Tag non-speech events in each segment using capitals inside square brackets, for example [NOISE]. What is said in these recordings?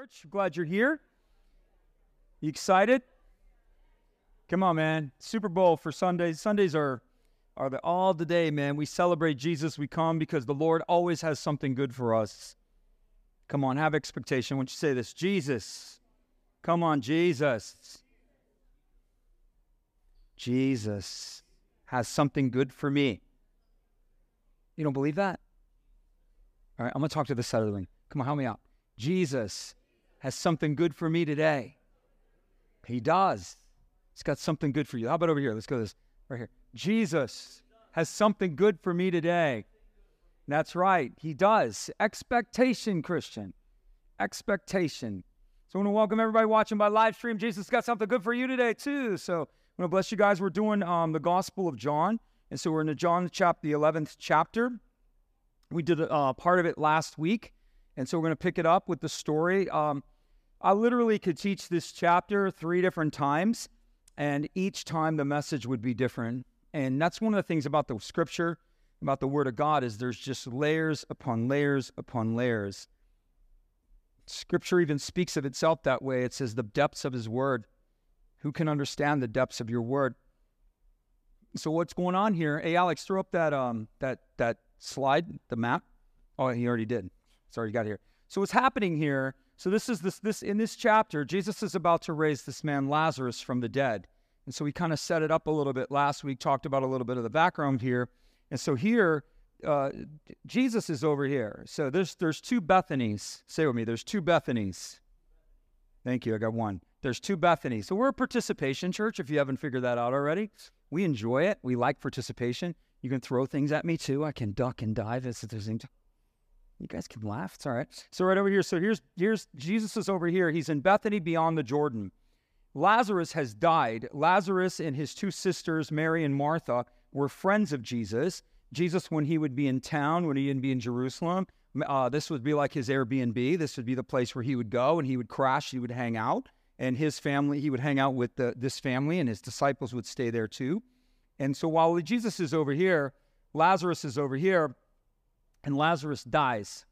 Church, glad you're here. You excited? Come on, man. Super Bowl for Sundays. Sundays are are the all the day, man. We celebrate Jesus. We come because the Lord always has something good for us. Come on, have expectation. Don't you say this? Jesus. Come on, Jesus. Jesus has something good for me. You don't believe that? All right, I'm to talk to this side of the ring. Come on, help me out. Jesus has something good for me today. He does. He's got something good for you. How about over here? Let's go this right here. Jesus has something good for me today. That's right. He does. Expectation, Christian. Expectation. So I want to welcome everybody watching by live stream. Jesus got something good for you today, too. So I want to bless you guys. We're doing um, the Gospel of John. And so we're in the John chapter, the 11th chapter. We did a uh, part of it last week. And so we're going to pick it up with the story. Um, I literally could teach this chapter three different times, and each time the message would be different. And that's one of the things about the scripture, about the word of God, is there's just layers upon layers upon layers. Scripture even speaks of itself that way. It says, the depths of his word. Who can understand the depths of your word? So what's going on here? Hey, Alex, throw up that um that that slide, the map. Oh, he already did. Sorry, you got here. So what's happening here? So this is this this in this chapter, Jesus is about to raise this man Lazarus from the dead. And so we kind of set it up a little bit last week, talked about a little bit of the background here. And so here, uh, Jesus is over here. So there's there's two Bethanies. Say with me, there's two Bethanies. Thank you. I got one. There's two Bethanies. So we're a participation church. If you haven't figured that out already, we enjoy it. We like participation. You can throw things at me too. I can duck and dive. It's interesting. You guys can laugh. It's all right. So right over here. So here's here's Jesus is over here. He's in Bethany beyond the Jordan. Lazarus has died. Lazarus and his two sisters, Mary and Martha, were friends of Jesus. Jesus, when he would be in town, when he would be in Jerusalem, uh, this would be like his Airbnb. This would be the place where he would go and he would crash. He would hang out, and his family. He would hang out with the, this family, and his disciples would stay there too. And so while Jesus is over here, Lazarus is over here and Lazarus dies.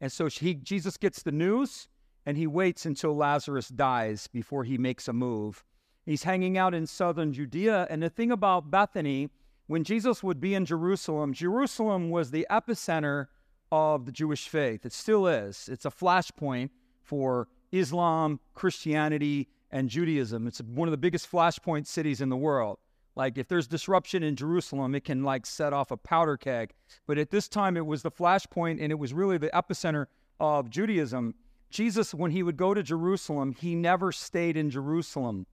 And so he, Jesus gets the news and he waits until Lazarus dies before he makes a move. He's hanging out in southern Judea. And the thing about Bethany, when Jesus would be in Jerusalem, Jerusalem was the epicenter of the Jewish faith. It still is. It's a flashpoint for Islam, Christianity, and Judaism. It's one of the biggest flashpoint cities in the world. Like if there's disruption in Jerusalem, it can like set off a powder keg. But at this time, it was the flashpoint and it was really the epicenter of Judaism. Jesus, when he would go to Jerusalem, he never stayed in Jerusalem.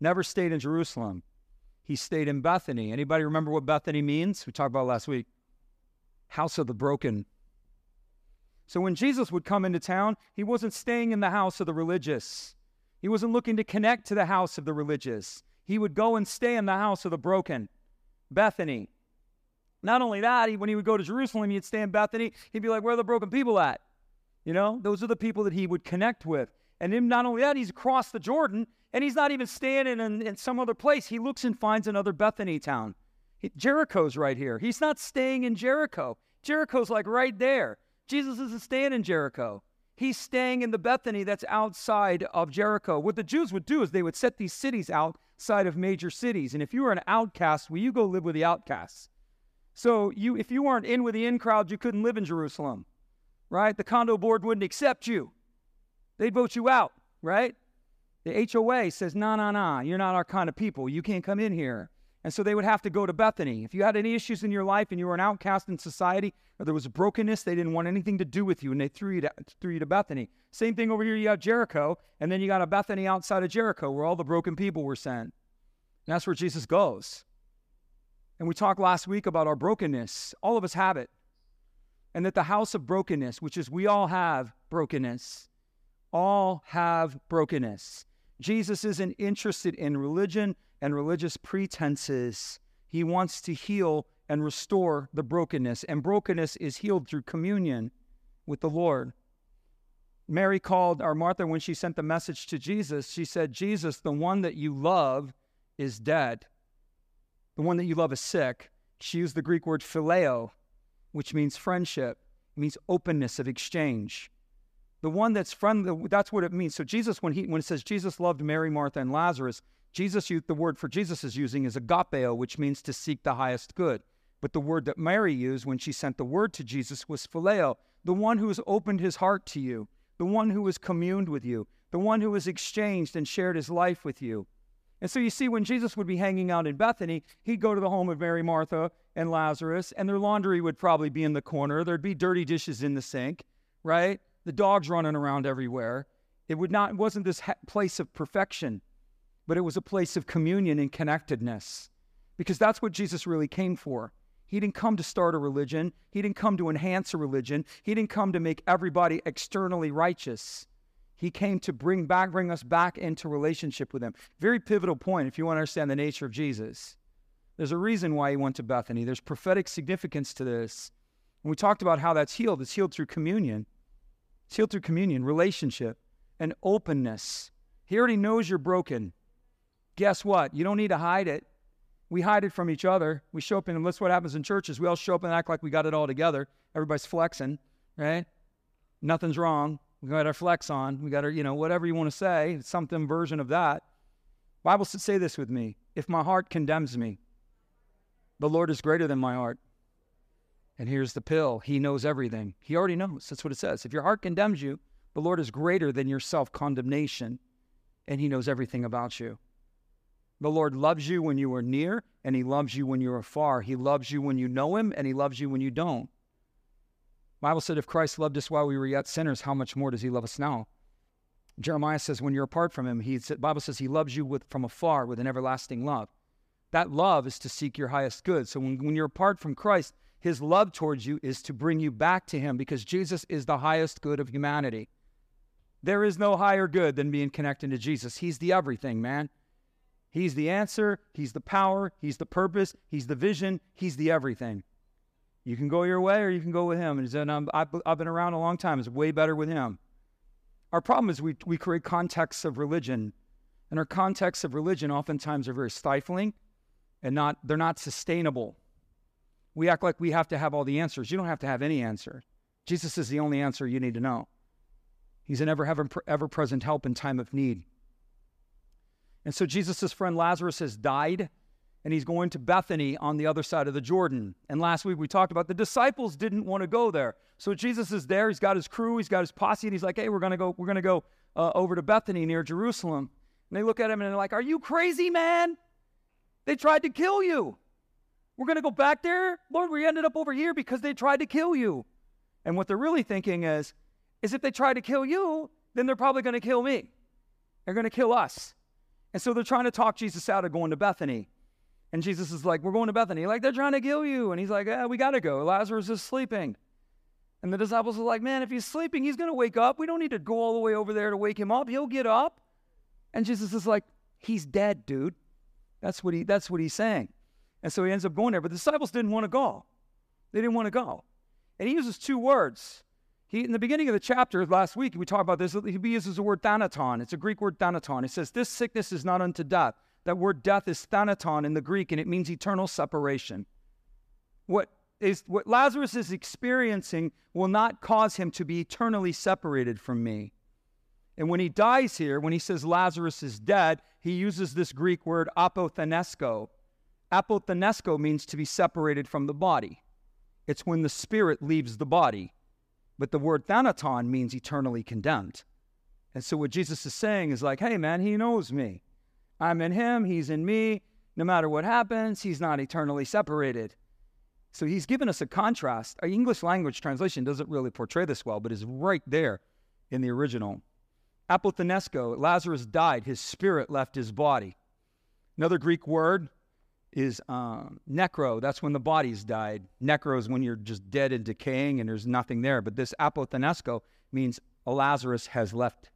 Never stayed in Jerusalem. He stayed in Bethany. Anybody remember what Bethany means? We talked about last week. House of the broken. So when Jesus would come into town, he wasn't staying in the house of the religious. He wasn't looking to connect to the house of the religious he would go and stay in the house of the broken, Bethany. Not only that, he, when he would go to Jerusalem, he'd stay in Bethany. He'd be like, Where are the broken people at? You know, those are the people that he would connect with. And then not only that, he's across the Jordan and he's not even staying in, in, in some other place. He looks and finds another Bethany town. He, Jericho's right here. He's not staying in Jericho. Jericho's like right there. Jesus isn't staying in Jericho. He's staying in the Bethany that's outside of Jericho. What the Jews would do is they would set these cities outside of major cities. And if you were an outcast, well, you go live with the outcasts. So you, if you weren't in with the in crowd, you couldn't live in Jerusalem, right? The condo board wouldn't accept you. They'd vote you out, right? The HOA says, no, no, no, you're not our kind of people. You can't come in here. And so they would have to go to Bethany. If you had any issues in your life and you were an outcast in society, or there was brokenness, they didn't want anything to do with you, and they threw you to, threw you to Bethany. Same thing over here. You got Jericho, and then you got a Bethany outside of Jericho, where all the broken people were sent. And that's where Jesus goes. And we talked last week about our brokenness. All of us have it, and that the house of brokenness, which is we all have brokenness, all have brokenness. Jesus isn't interested in religion and religious pretenses. He wants to heal and restore the brokenness, and brokenness is healed through communion with the Lord. Mary called, or Martha, when she sent the message to Jesus, she said, Jesus, the one that you love is dead. The one that you love is sick. She used the Greek word phileo, which means friendship, it means openness of exchange. The one that's friendly, that's what it means. So Jesus, when he when it says Jesus loved Mary, Martha, and Lazarus, Jesus the word for Jesus is using is agapeo, which means to seek the highest good. But the word that Mary used when she sent the word to Jesus was phileo, the one who has opened his heart to you, the one who has communed with you, the one who has exchanged and shared his life with you. And so you see, when Jesus would be hanging out in Bethany, he'd go to the home of Mary, Martha, and Lazarus, and their laundry would probably be in the corner. There'd be dirty dishes in the sink, right? The dogs running around everywhere. It would not it wasn't this place of perfection, but it was a place of communion and connectedness, because that's what Jesus really came for. He didn't come to start a religion. He didn't come to enhance a religion. He didn't come to make everybody externally righteous. He came to bring back, bring us back into relationship with Him. Very pivotal point if you want to understand the nature of Jesus. There's a reason why He went to Bethany. There's prophetic significance to this. And we talked about how that's healed. It's healed through communion. Healed through communion, relationship, and openness. He already knows you're broken. Guess what? You don't need to hide it. We hide it from each other. We show up and that's what happens in churches. We all show up and act like we got it all together. Everybody's flexing, right? Nothing's wrong. We got our flex on. We got our, you know, whatever you want to say, something version of that. Bible says, say this with me. If my heart condemns me, the Lord is greater than my heart. And here's the pill. He knows everything. He already knows. That's what it says. If your heart condemns you, the Lord is greater than your self condemnation, and He knows everything about you. The Lord loves you when you are near, and He loves you when you're far. He loves you when you know Him, and He loves you when you don't. Bible said, if Christ loved us while we were yet sinners, how much more does he love us now? Jeremiah says, when you're apart from him, he said, Bible says he loves you with, from afar with an everlasting love. That love is to seek your highest good. So when, when you're apart from Christ, his love towards you is to bring you back to him because Jesus is the highest good of humanity. There is no higher good than being connected to Jesus. He's the everything, man. He's the answer, he's the power, he's the purpose, he's the vision, he's the everything. You can go your way or you can go with him. And he um, I've, I've been around a long time. It's way better with him. Our problem is we, we create contexts of religion, and our contexts of religion oftentimes are very stifling and not they're not sustainable. We act like we have to have all the answers. You don't have to have any answer. Jesus is the only answer you need to know. He's an ever, ever, present help in time of need. And so Jesus' friend Lazarus has died and he's going to Bethany on the other side of the Jordan. And last week we talked about the disciples didn't want to go there. So Jesus is there, he's got his crew, he's got his posse, and he's like, hey, we're going to go, we're going to go uh, over to Bethany near Jerusalem. And they look at him and they're like, are you crazy, man? They tried to kill you. We're going to go back there? Lord, we ended up over here because they tried to kill you. And what they're really thinking is, is if they try to kill you, then they're probably going to kill me. They're going to kill us. And so they're trying to talk Jesus out of going to Bethany. And Jesus is like, We're going to Bethany. Like, they're trying to kill you. And he's like, Yeah, we got to go. Lazarus is sleeping. And the disciples are like, Man, if he's sleeping, he's going to wake up. We don't need to go all the way over there to wake him up. He'll get up. And Jesus is like, He's dead, dude. That's what, he, that's what he's saying. And so he ends up going there. But the disciples didn't want to go. They didn't want to go. And he uses two words. He, in the beginning of the chapter last week, we talked about this. He uses the word thanaton. It's a Greek word thanaton. It says, This sickness is not unto death that word death is thanaton in the Greek, and it means eternal separation. What is what Lazarus is experiencing will not cause him to be eternally separated from me. And when he dies here, when he says Lazarus is dead, he uses this Greek word apothenesko. Apothenesko means to be separated from the body. It's when the spirit leaves the body. But the word thanaton means eternally condemned. And so what Jesus is saying is like, hey man, he knows me. I'm in him, he's in me. No matter what happens, he's not eternally separated. So he's given us a contrast. Our English language translation doesn't really portray this well, but is right there in the original. Apothenesko, Lazarus died, his spirit left his body. Another Greek word is um, necro. That's when the body's died. Necro is when you're just dead and decaying and there's nothing there. But this apothenesko means Lazarus has left.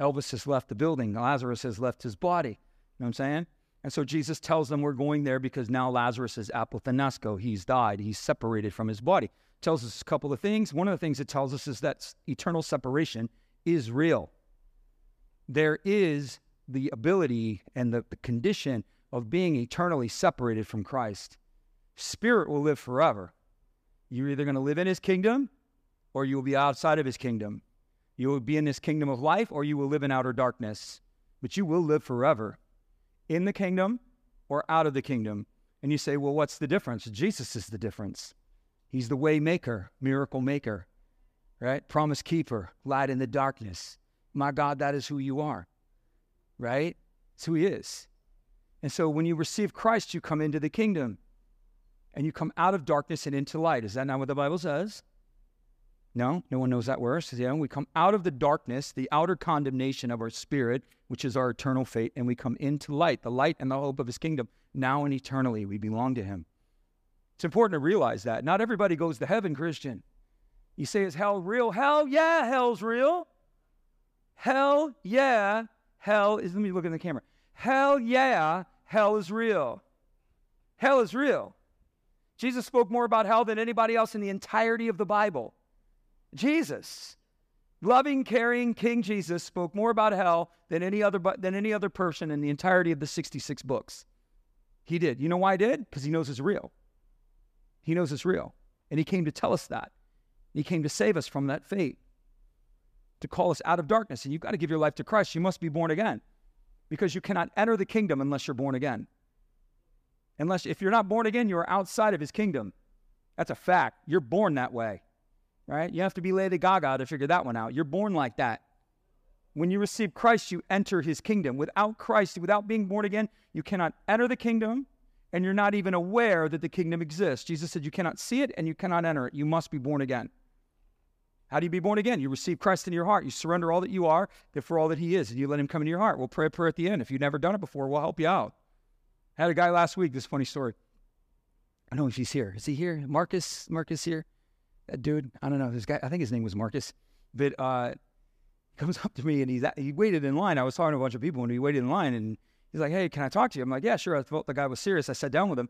Elvis has left the building. Lazarus has left his body You know what I'm saying? And so Jesus tells them we're going there because now Lazarus is apothenesko. He's died. He's separated from his body. Tells us a couple of things. One of the things it tells us is that eternal separation is real. There is the ability and the, the condition of being eternally separated from Christ. Spirit will live forever. You're either going to live in his kingdom or you will be outside of his kingdom. You will be in this kingdom of life or you will live in outer darkness. But you will live forever in the kingdom or out of the kingdom. And you say, well, what's the difference? Jesus is the difference. He's the way maker, miracle maker, right? Promise keeper, light in the darkness. My God, that is who you are, right? It's who He is. And so when you receive Christ, you come into the kingdom and you come out of darkness and into light. Is that not what the Bible says? No, no one knows that verse. Yeah, we come out of the darkness, the outer condemnation of our spirit, which is our eternal fate, and we come into light, the light and the hope of his kingdom. Now and eternally, we belong to him. It's important to realize that. Not everybody goes to heaven, Christian. You say, is hell real? Hell, yeah, hell's real. Hell, yeah, hell is, let me look in the camera. Hell, yeah, hell is real. Hell is real. Jesus spoke more about hell than anybody else in the entirety of the Bible. Jesus, loving, caring King Jesus, spoke more about hell than any other than any other person in the entirety of the 66 books. He did. You know why he did? Because he knows it's real. He knows it's real. And he came to tell us that. He came to save us from that fate, to call us out of darkness. And you've got to give your life to Christ. You must be born again because you cannot enter the kingdom unless you're born again. Unless, if you're not born again, you are outside of his kingdom. That's a fact. You're born that way, right? You have to be Lady Gaga to figure that one out. You're born like that. When you receive Christ, you enter his kingdom. Without Christ, without being born again, you cannot enter the kingdom, and you're not even aware that the kingdom exists. Jesus said you cannot see it and you cannot enter it. You must be born again. How do you be born again? You receive Christ in your heart. You surrender all that you are for all that he is, and you let him come into your heart. We'll pray a prayer at the end. If you've never done it before, we'll help you out. I had a guy last week, this funny story. I don't know if he's here. Is he here? Marcus? Marcus here? That dude? I don't know. This guy, I think his name was Marcus. But uh, comes [LAUGHS] up to me and he's at, he waited in line. I was talking to a bunch of people and he waited in line and he's like, "Hey, can I talk to you?" I'm like, "Yeah, sure." I thought the guy was serious. I sat down with him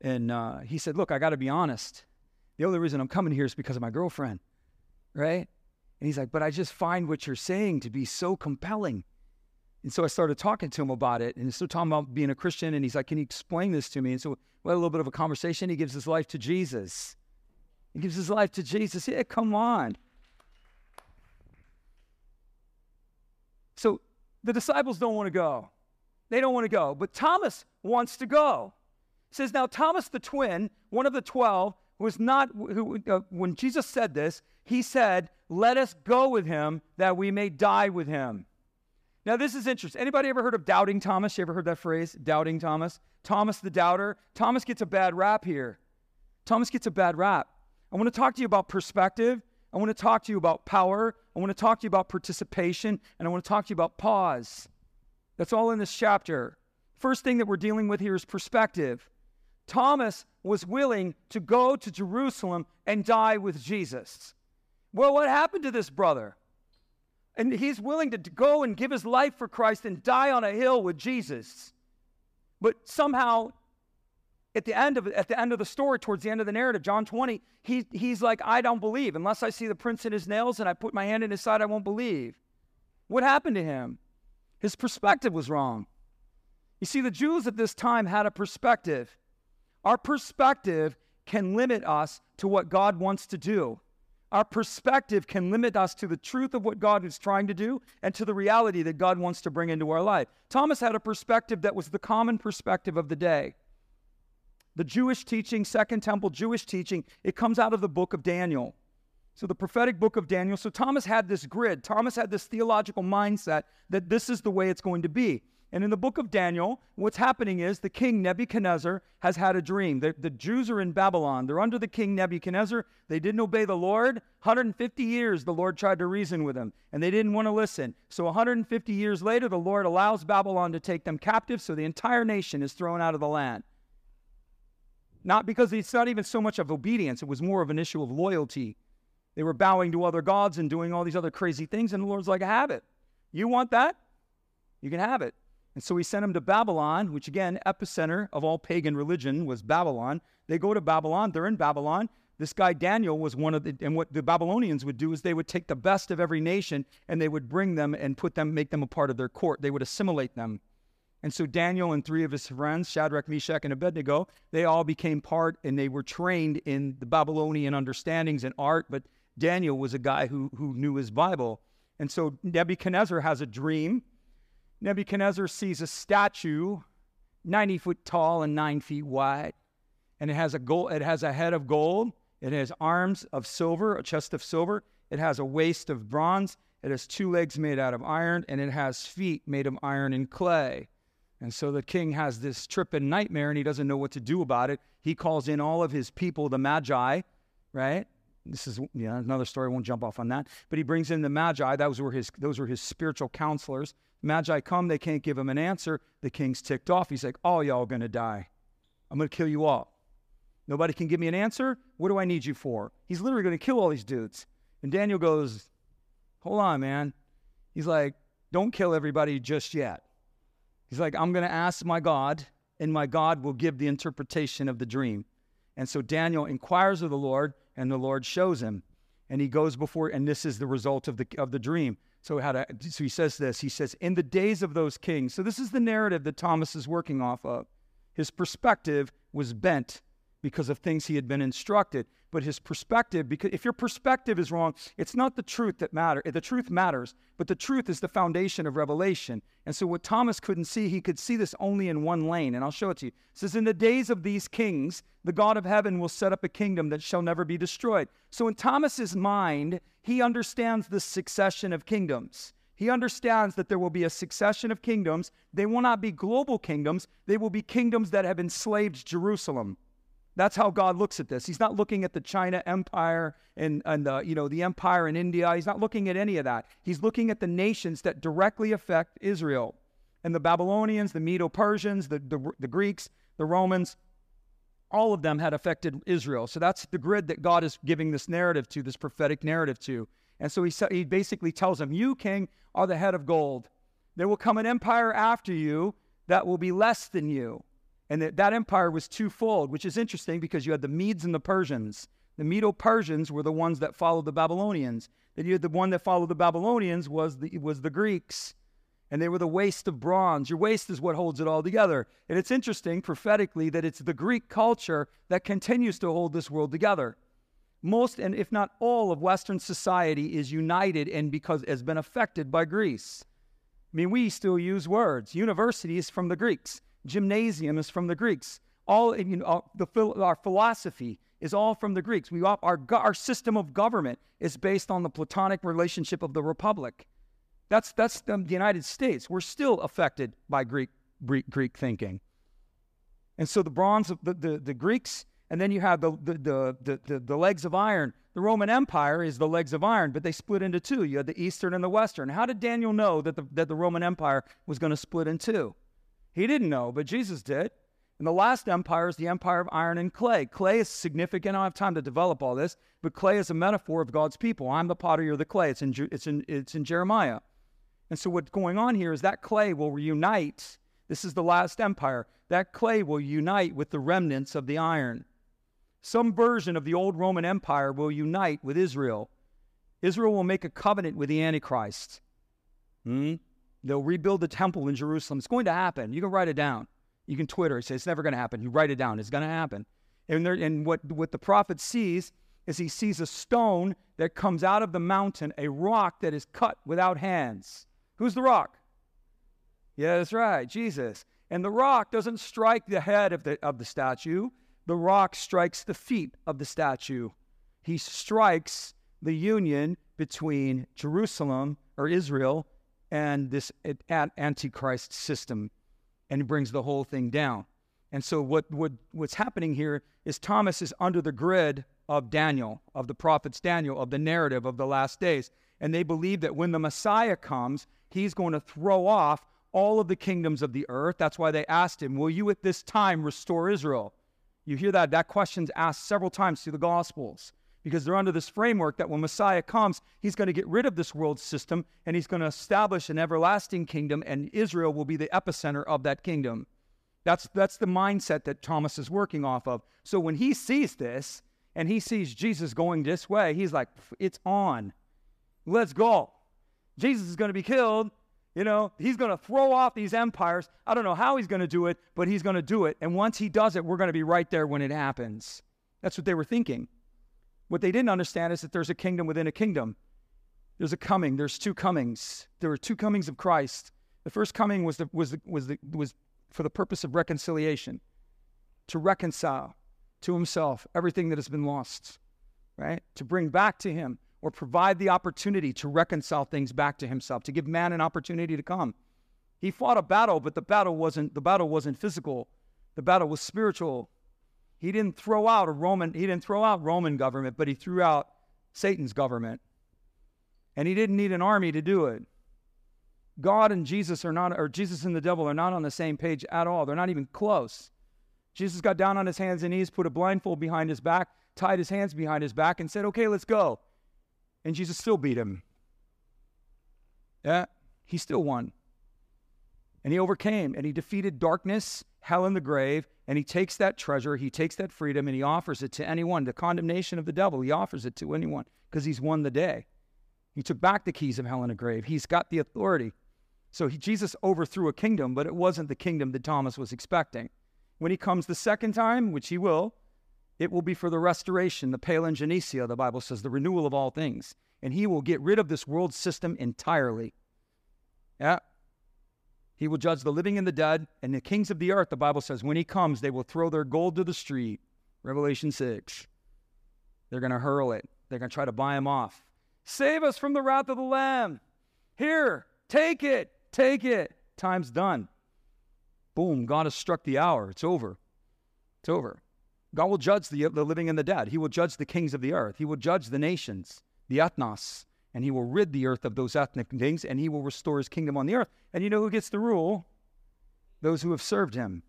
and uh, he said, "Look, I got to be honest. The only reason I'm coming here is because of my girlfriend, right?" And he's like, "But I just find what you're saying to be so compelling." And so I started talking to him about it and still talking about being a Christian. And he's like, Can you explain this to me? And so we had a little bit of a conversation. He gives his life to Jesus. He gives his life to Jesus. Yeah, come on. So the disciples don't want to go. They don't want to go. But Thomas wants to go. It says, Now, Thomas the twin, one of the 12, was not, who, uh, when Jesus said this, he said, Let us go with him that we may die with him. Now, this is interesting. Anybody ever heard of doubting Thomas? You ever heard that phrase, doubting Thomas? Thomas the doubter. Thomas gets a bad rap here. Thomas gets a bad rap. I want to talk to you about perspective. I want to talk to you about power. I want to talk to you about participation. And I want to talk to you about pause. That's all in this chapter. First thing that we're dealing with here is perspective. Thomas was willing to go to Jerusalem and die with Jesus. Well, what happened to this brother? And he's willing to go and give his life for Christ and die on a hill with Jesus. But somehow, at the end of at the end of the story, towards the end of the narrative, John 20, he, he's like, I don't believe. Unless I see the prints in his nails and I put my hand in his side, I won't believe. What happened to him? His perspective was wrong. You see, the Jews at this time had a perspective. Our perspective can limit us to what God wants to do. Our perspective can limit us to the truth of what God is trying to do and to the reality that God wants to bring into our life. Thomas had a perspective that was the common perspective of the day. The Jewish teaching, Second Temple Jewish teaching, it comes out of the book of Daniel. So, the prophetic book of Daniel. So, Thomas had this grid. Thomas had this theological mindset that this is the way it's going to be. And in the book of Daniel, what's happening is the king Nebuchadnezzar has had a dream. The, the Jews are in Babylon. They're under the king Nebuchadnezzar. They didn't obey the Lord. 150 years the Lord tried to reason with them, and they didn't want to listen. So 150 years later, the Lord allows Babylon to take them captive, so the entire nation is thrown out of the land. Not because it's not even so much of obedience, it was more of an issue of loyalty. They were bowing to other gods and doing all these other crazy things, and the Lord's like, have it. You want that? You can have it. And so he sent him to Babylon, which again, epicenter of all pagan religion was Babylon. They go to Babylon, they're in Babylon. This guy Daniel was one of the, and what the Babylonians would do is they would take the best of every nation and they would bring them and put them, make them a part of their court. They would assimilate them. And so Daniel and three of his friends, Shadrach, Meshach, and Abednego, they all became part and they were trained in the Babylonian understandings and art. But Daniel was a guy who, who knew his Bible. And so Nebuchadnezzar has a dream. Nebuchadnezzar sees a statue 90 foot tall and 9 feet wide. And it has a gold, it has a head of gold, it has arms of silver, a chest of silver, it has a waist of bronze, it has two legs made out of iron, and it has feet made of iron and clay. And so the king has this trip and nightmare and he doesn't know what to do about it. He calls in all of his people, the Magi, right? This is yeah, another story. I won't jump off on that. But he brings in the Magi. Those were his those were his spiritual counselors. Magi come, they can't give him an answer. The king's ticked off. He's like, All y'all gonna die. I'm gonna kill you all. Nobody can give me an answer. What do I need you for? He's literally gonna kill all these dudes. And Daniel goes, Hold on, man. He's like, Don't kill everybody just yet. He's like, I'm gonna ask my God, and my God will give the interpretation of the dream. And so Daniel inquires of the Lord, and the Lord shows him. And he goes before, and this is the result of the, of the dream. So, how to, so he says this He says, In the days of those kings, so this is the narrative that Thomas is working off of. His perspective was bent because of things he had been instructed but his perspective because if your perspective is wrong it's not the truth that matters the truth matters but the truth is the foundation of revelation. And so what thomas couldn't see he could see this only in one lane and i'll show it to you. It says in the days of these kings the god of heaven will set up a kingdom that shall never be destroyed. So in thomas's mind he understands the succession of kingdoms he understands that there will be a succession of kingdoms. They will not be global kingdoms. They will be kingdoms that have enslaved Jerusalem. That's how God looks at this. He's not looking at the China Empire and, and the, you know, the empire in India. He's not looking at any of that. He's looking at the nations that directly affect Israel. And the Babylonians, the Medo Persians, the, the, the Greeks, the Romans, all of them had affected Israel. So that's the grid that God is giving this narrative to, this prophetic narrative to. And so he, he basically tells them, You, king, are the head of gold. There will come an empire after you that will be less than you. And that, that empire was twofold, which is interesting because you had the Medes and the Persians. The Medo Persians were the ones that followed the Babylonians. Then you had the one that followed the Babylonians was the, was the Greeks. And they were the waist of bronze. Your waist is what holds it all together. And it's interesting prophetically that it's the Greek culture that continues to hold this world together. Most, and if not all, of Western society is united and because has been affected by Greece. I mean, we still use words. University is from the Greeks. Gymnasium is from the Greeks. All you know, the, our philosophy is all from the Greeks. We, our, our system of government is based on the Platonic relationship of the Republic. That's, that's the, United States. We're still affected by Greek, Greek, Greek thinking. And so the bronze, the, the, the Greeks, and then you have the, the, the, the, the legs of iron. The Roman Empire is the legs of iron, but they split into two. You had the Eastern and the Western. How did Daniel know that the, that the Roman Empire was going to split in two? He didn't know, but Jesus did. And the last empire is the empire of iron and clay. Clay is significant. I don't have time to develop all this, but clay is a metaphor of God's people. I'm the potter, you're the clay. It's in, it's in, it's in Jeremiah. And so what's going on here is that clay will reunite. This is the last empire. That clay will unite with the remnants of the iron. Some version of the old Roman Empire will unite with Israel. Israel will make a covenant with the Antichrist. Hmm? They'll rebuild the temple in Jerusalem. It's going to happen. You can write it down. You can Twitter and say it's never going to happen. You write it down. It's going to happen. And, there, and what, what the prophet sees is he sees a stone that comes out of the mountain, a rock that is cut without hands. Who's the rock? Yeah, that's right, Jesus. And the rock doesn't strike the head of the, of the statue, the rock strikes the feet of the statue. He strikes the union between Jerusalem or Israel and this antichrist system and brings the whole thing down. And so what, what what's happening here is Thomas is under the grid of Daniel, of the prophets Daniel, of the narrative of the last days. And they believe that when the Messiah comes, he's going to throw off all of the kingdoms of the earth. That's why they asked him, Will you at this time restore Israel? You hear that? That question's asked several times through the Gospels because they're under this framework that when Messiah comes, he's going to get rid of this world system and he's going to establish an everlasting kingdom, and Israel will be the epicenter of that kingdom. That's, that's the mindset that Thomas is working off of. So when he sees this and he sees Jesus going this way, he's like, it's on. Let's go. Jesus is going to be killed. You know, he's going to throw off these empires. I don't know how he's going to do it, but he's going to do it. And once he does it, we're going to be right there when it happens. That's what they were thinking. What they didn't understand is that there's a kingdom within a kingdom. There's a coming. There's two comings. There were two comings of Christ. The first coming was the, was the, was the, was for the purpose of reconciliation, to reconcile to Himself everything that has been lost, right? To bring back to Him or provide the opportunity to reconcile things back to Himself, to give man an opportunity to come. He fought a battle, but the battle wasn't the battle wasn't physical. The battle was spiritual. He didn't throw out a Roman, he didn't throw out Roman government, but he threw out Satan's government. And he didn't need an army to do it. God and Jesus are not, or Jesus and the devil are not on the same page at all. They're not even close. Jesus got down on his hands and knees, put a blindfold behind his back, tied his hands behind his back, and said, Okay, let's go. And Jesus still beat him. Yeah, he still won. And he overcame and he defeated darkness, hell, and the grave. And he takes that treasure, he takes that freedom, and he offers it to anyone. The condemnation of the devil, he offers it to anyone because he's won the day. He took back the keys of hell and the grave. He's got the authority. So he, Jesus overthrew a kingdom, but it wasn't the kingdom that Thomas was expecting. When he comes the second time, which he will, it will be for the restoration, the palingenesia, the Bible says, the renewal of all things. And he will get rid of this world system entirely. Yeah, he will judge the living and the dead, and the kings of the earth, the Bible says, when he comes, they will throw their gold to the street. Revelation 6. They're going to hurl it, they're going to try to buy him off. Save us from the wrath of the Lamb. Here, take it, take it. Time's done. Boom, God has struck the hour. It's over. It's over. God will judge the, the living and the dead. He will judge the kings of the earth. He will judge the nations, the ethnos and he will rid the earth of those ethnic things, and he will restore his kingdom on the earth. And you know who gets the rule? Those who have served him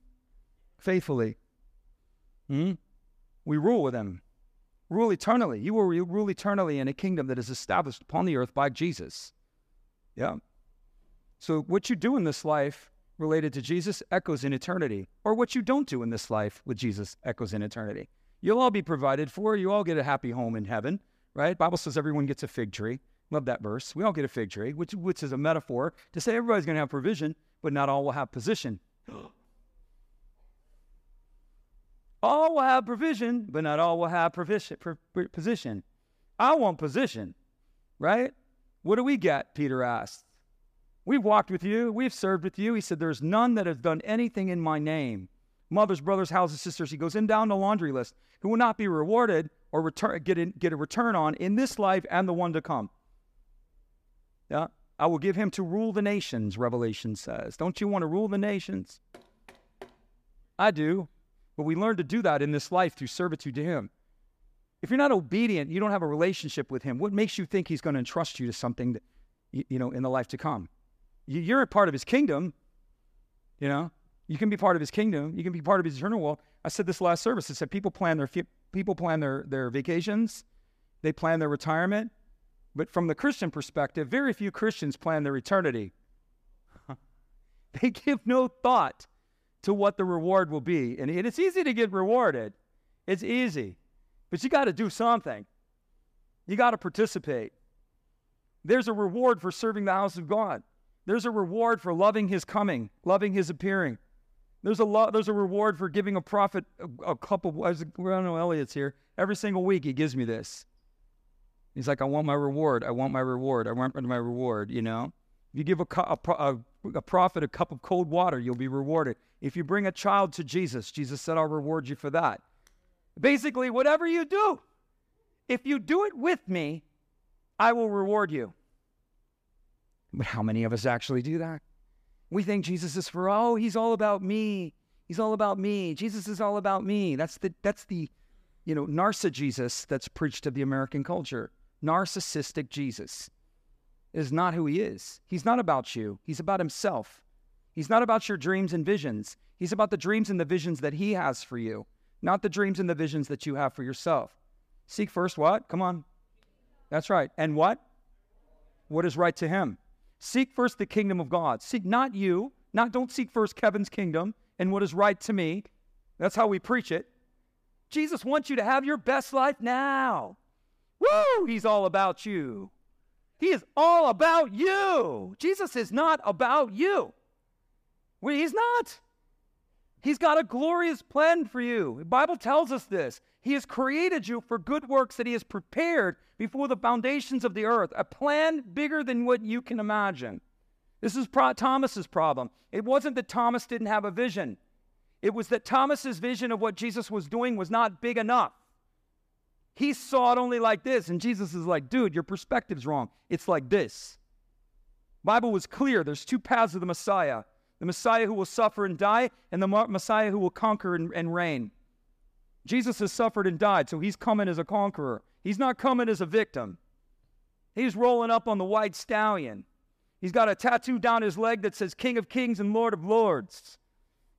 faithfully. Hmm? We rule with him. Rule eternally. You will rule eternally in a kingdom that is established upon the earth by Jesus. Yeah. So what you do in this life related to Jesus echoes in eternity, or what you don't do in this life with Jesus echoes in eternity. You'll all be provided for. You all get a happy home in heaven, right? Bible says everyone gets a fig tree. Love that verse. We all get a fig tree, which, which is a metaphor to say everybody's going to have provision, but not all will have position. [GASPS] all will have provision, but not all will have provision, position. I want position, right? What do we get? Peter asked. We've walked with you, we've served with you. He said, There's none that has done anything in my name. Mothers, brothers, houses, sisters. He goes in down the laundry list who will not be rewarded or return, get, in, get a return on in this life and the one to come. Yeah. I will give him to rule the nations, Revelation says. Don't you want to rule the nations? I do. But we learn to do that in this life through servitude to him. If you're not obedient, you don't have a relationship with him. What makes you think he's going to entrust you to something that, you know, in the life to come? You're a part of his kingdom. You know, you can be part of his kingdom. You can be part of his eternal world. I said this last service. I said people plan their people plan their their vacations, they plan their retirement, but from the Christian perspective, very few Christians plan their eternity. [LAUGHS] they give no thought to what the reward will be. And it's easy to get rewarded, it's easy. But you got to do something, you got to participate. There's a reward for serving the house of God. There's a reward for loving his coming, loving his appearing. There's a lo- there's a reward for giving a prophet a, a cup of I don't know Elliot's here. Every single week he gives me this. He's like, I want my reward. I want my reward. I want my reward, you know? If you give a, a, a, a prophet a cup of cold water, you'll be rewarded. If you bring a child to Jesus, Jesus said, I'll reward you for that. Basically, whatever you do, if you do it with me, I will reward you. But how many of us actually do that? We think Jesus is for, oh, he's all about me. He's all about me. Jesus is all about me. That's the, that's the, you know, narcissist Jesus that's preached to the American culture narcissistic Jesus is not who he is. He's not about you, he's about himself. He's not about your dreams and visions. He's about the dreams and the visions that he has for you, not the dreams and the visions that you have for yourself. Seek first what? Come on. That's right. And what? What is right to him? Seek first the kingdom of God. Seek not you, not don't seek first Kevin's kingdom and what is right to me. That's how we preach it. Jesus wants you to have your best life now. Woo! He's all about you. He is all about you. Jesus is not about you. He's not. He's got a glorious plan for you. The Bible tells us this. He has created you for good works that He has prepared before the foundations of the earth, a plan bigger than what you can imagine. This is Pro- Thomas's problem. It wasn't that Thomas didn't have a vision. It was that Thomas's vision of what Jesus was doing was not big enough. He saw it only like this, and Jesus is like, dude, your perspective's wrong. It's like this. Bible was clear. There's two paths of the Messiah the Messiah who will suffer and die, and the Messiah who will conquer and, and reign. Jesus has suffered and died, so he's coming as a conqueror. He's not coming as a victim. He's rolling up on the white stallion. He's got a tattoo down his leg that says King of Kings and Lord of Lords.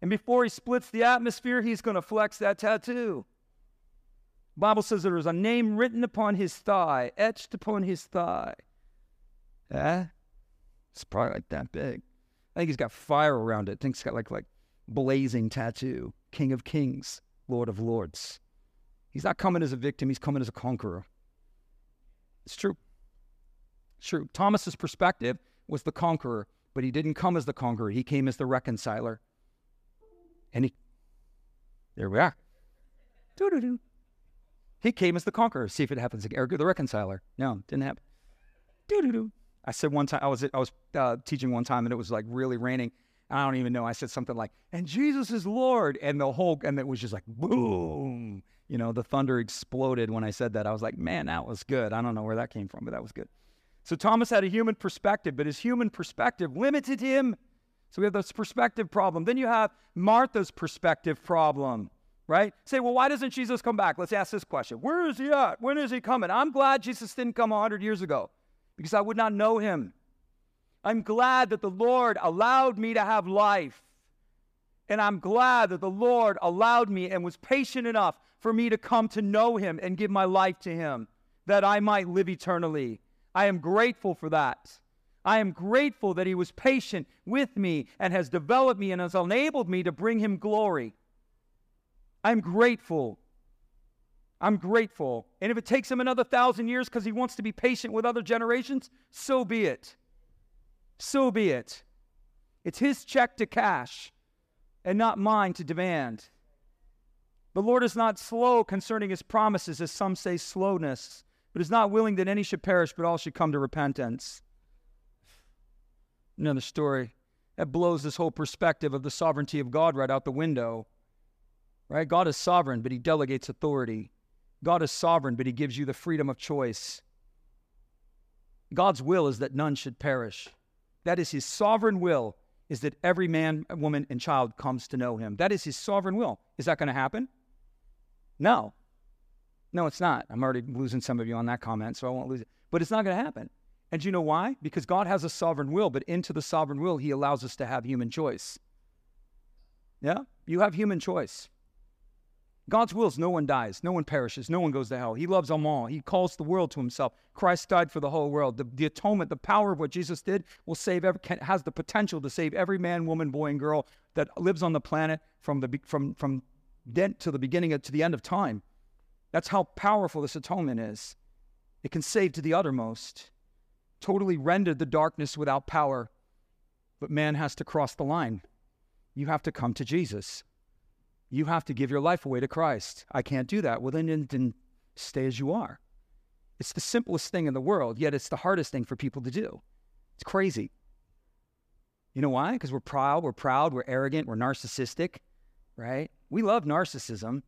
And before he splits the atmosphere, he's going to flex that tattoo. Bible says there is a name written upon his thigh, etched upon his thigh. Yeah? It's probably like that big. I think he's got fire around it. I think it's got like like blazing tattoo. King of Kings, Lord of Lords. He's not coming as a victim, he's coming as a conqueror. It's true. It's true. Thomas's perspective was the conqueror, but he didn't come as the conqueror. He came as the reconciler. And he there we are. Doo-doo-doo. He came as the conqueror. See if it happens again. Or the reconciler. No, didn't happen. Doo-doo-doo. I said one time I was I was uh, teaching one time and it was like really raining. I don't even know. I said something like, "And Jesus is Lord," and the whole and it was just like boom. You know, the thunder exploded when I said that. I was like, "Man, that was good." I don't know where that came from, but that was good. So Thomas had a human perspective, but his human perspective limited him. So we have this perspective problem. Then you have Martha's perspective problem, right? Say, well, why doesn't Jesus come back? Let's ask this question. Where is he at? When is he coming? I'm glad Jesus didn't come 100 years ago because I would not know him. I'm glad that the Lord allowed me to have life. And I'm glad that the Lord allowed me and was patient enough for me to come to know him and give my life to him that I might live eternally. I am grateful for that. I am grateful that he was patient with me and has developed me and has enabled me to bring him glory. I'm grateful I'm grateful. And if it takes him another thousand years because he wants to be patient with other generations, so be it. So be it. It's his check to cash and not mine to demand. The Lord is not slow concerning his promises, as some say slowness, but is not willing that any should perish, but all should come to repentance. Another story that blows this whole perspective of the sovereignty of God right out the window. Right? God is sovereign, but he delegates authority. God is sovereign, but he gives you the freedom of choice. God's will is that none should perish. That is his sovereign will, is that every man, woman, and child comes to know him. That is his sovereign will. Is that going to happen? No. No, it's not. I'm already losing some of you on that comment, so I won't lose it. But it's not going to happen. And you know why? Because God has a sovereign will, but into the sovereign will, he allows us to have human choice. Yeah? You have human choice. God's will is no one dies, no one perishes, no one goes to hell. He loves them all. He calls the world to himself. Christ died for the whole world. The, the atonement, the power of what Jesus did, will save every, can, has the potential to save every man, woman, boy, and girl that lives on the planet from the from from dead to the beginning of, to the end of time. That's how powerful this atonement is. It can save to the uttermost, totally render the darkness without power. But man has to cross the line. You have to come to Jesus you have to give your life away to Christ. I can't do that. Well, then, stay as you are. It's the simplest thing in the world, yet it's the hardest thing for people to do. It's crazy. You know why? Because we're proud, we're proud, we're arrogant, we're narcissistic, right? We love narcissism.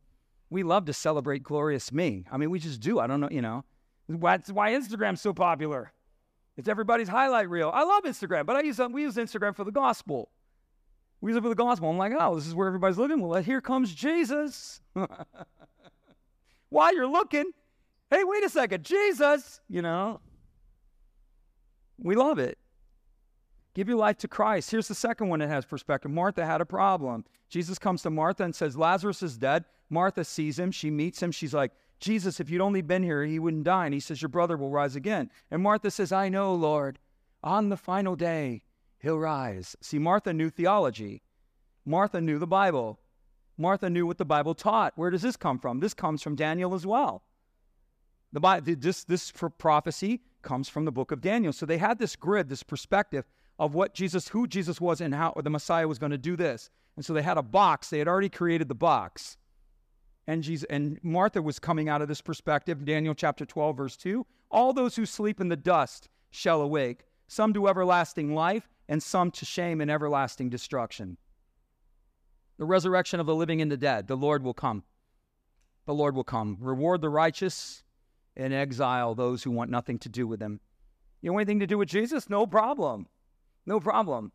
We love to celebrate glorious me. I mean, we just do. I don't know, you know. That's why Instagram's so popular. It's everybody's highlight reel. I love Instagram, but I use we use Instagram for the gospel. We live with the gospel. I'm like, oh, this is where everybody's living. Well, here comes Jesus. [LAUGHS] While you're looking, hey, wait a second, Jesus, you know. We love it. Give your life to Christ. Here's the second one that has perspective. Martha had a problem. Jesus comes to Martha and says, Lazarus is dead. Martha sees him. She meets him. She's like, Jesus, if you'd only been here, he wouldn't die. And he says, Your brother will rise again. And Martha says, I know, Lord. On the final day, he'll rise. See, Martha knew theology. Martha knew the Bible. Martha knew what the Bible taught. Where does this come from? This comes from Daniel as well. The Bible, this, this prophecy comes from the book of Daniel. So they had this grid, this perspective of what Jesus, who Jesus was, and how the Messiah was going to do this. And so they had a box. They had already created the box. And, Jesus, and Martha was coming out of this perspective. Daniel chapter 12, verse 2. All those who sleep in the dust shall awake, some to everlasting life, and some to shame and everlasting destruction. The resurrection of the living and the dead, the Lord will come. The Lord will come. Reward the righteous and exile those who want nothing to do with him. You want anything to do with Jesus? No problem. No problem.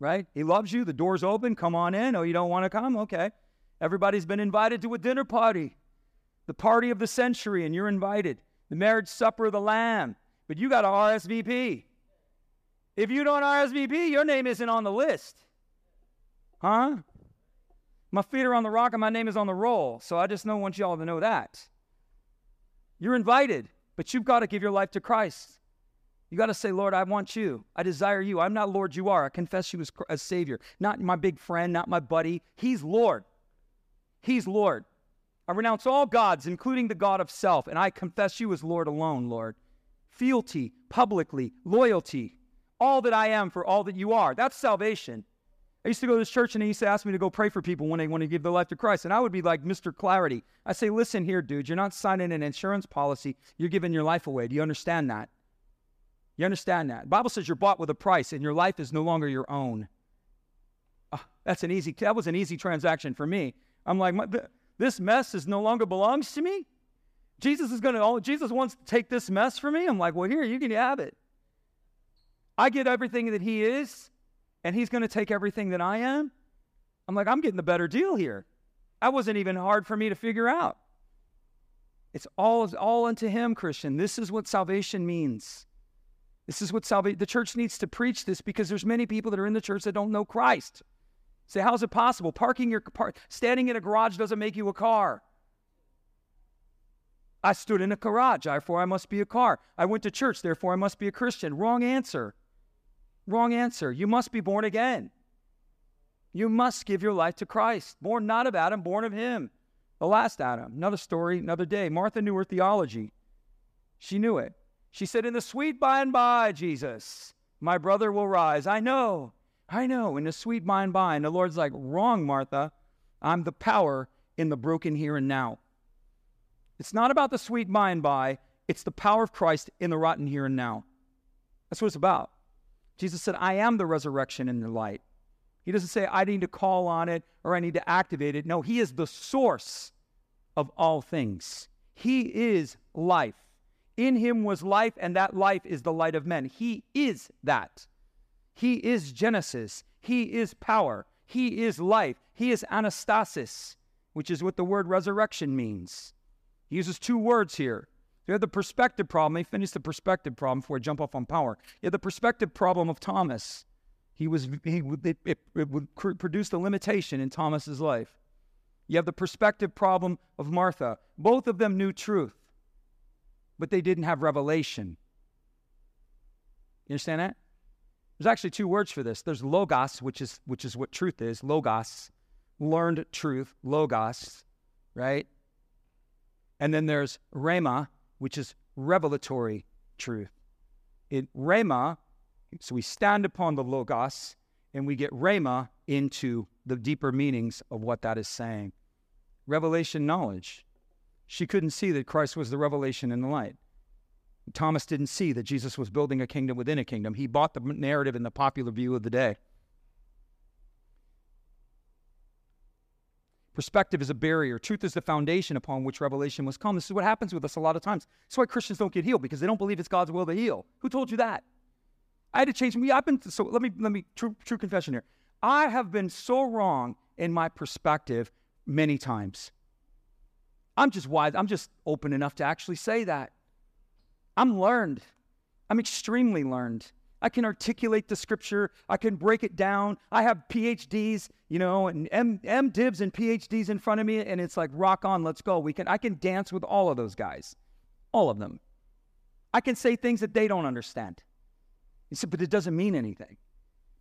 Right? He loves you. The door's open. Come on in. Oh, you don't want to come? Okay. Everybody's been invited to a dinner party, the party of the century, and you're invited. The marriage supper of the Lamb. But you got a RSVP. If you don't RSVP, your name isn't on the list. Huh? My feet are on the rock and my name is on the roll. So I just don't want y'all to know that. You're invited, but you've got to give your life to Christ. You got to say, Lord, I want you. I desire you. I'm not Lord, you are. I confess you as, as Savior. Not my big friend, not my buddy. He's Lord. He's Lord. I renounce all gods, including the God of self, and I confess you as Lord alone, Lord. Fealty, publicly, loyalty, all that I am for all that you are. That's salvation. I used to go to this church and they used to ask me to go pray for people when they want to give their life to Christ. And I would be like Mr. Clarity. I say, listen here, dude, you're not signing an insurance policy. You're giving your life away. Do you understand that? You understand that? The Bible says you're bought with a price and your life is no longer your own. Oh, that's an easy, that was an easy transaction for me. I'm like, my, this mess is no longer belongs to me. Jesus is going to, Jesus wants to take this mess for me. I'm like, well, here, you can have it. I get everything that he is and he's going to take everything that I am? I'm like, I'm getting the better deal here. That wasn't even hard for me to figure out. It's all, all unto him, Christian. This is what salvation means. This is what salvation, the church needs to preach this because there's many people that are in the church that don't know Christ. Say, how's it possible? Parking your car, standing in a garage doesn't make you a car. I stood in a garage, therefore I must be a car. I went to church, therefore I must be a Christian. Wrong answer. Wrong answer. You must be born again. You must give your life to Christ. Born not of Adam, born of Him. The last Adam. Another story, another day. Martha knew her theology. She knew it. She said, In the sweet by and by, Jesus, my brother will rise. I know. I know. In the sweet by and by. And the Lord's like, Wrong, Martha. I'm the power in the broken here and now. It's not about the sweet by and by, it's the power of Christ in the rotten here and now. That's what it's about. Jesus said, I am the resurrection and the light. He doesn't say, I need to call on it or I need to activate it. No, He is the source of all things. He is life. In Him was life, and that life is the light of men. He is that. He is Genesis. He is power. He is life. He is anastasis, which is what the word resurrection means. He uses two words here you have the perspective problem. Let finished the perspective problem before I jump off on power. You have the perspective problem of Thomas. He was he it, it, it would produce a limitation in Thomas's life. You have the perspective problem of Martha. Both of them knew truth, but they didn't have revelation. You understand that? There's actually two words for this. There's logos, which is which is what truth is. Logos, learned truth. Logos, right? And then there's rhema, which is revelatory truth. In Rhema, so we stand upon the Logos and we get Rhema into the deeper meanings of what that is saying. Revelation knowledge. She couldn't see that Christ was the revelation in the light. Thomas didn't see that Jesus was building a kingdom within a kingdom. He bought the narrative in the popular view of the day. Perspective is a barrier. Truth is the foundation upon which revelation must come. This is what happens with us a lot of times. That's why Christians don't get healed because they don't believe it's God's will to heal. Who told you that? I had to change me. I've been so. Let me let me true, true confession here. I have been so wrong in my perspective many times. I'm just wise. I'm just open enough to actually say that. I'm learned. I'm extremely learned. I can articulate the scripture. I can break it down. I have PhDs, you know, and M, M Divs and PhDs in front of me, and it's like rock on, let's go. We can I can dance with all of those guys, all of them. I can say things that they don't understand. But it doesn't mean anything,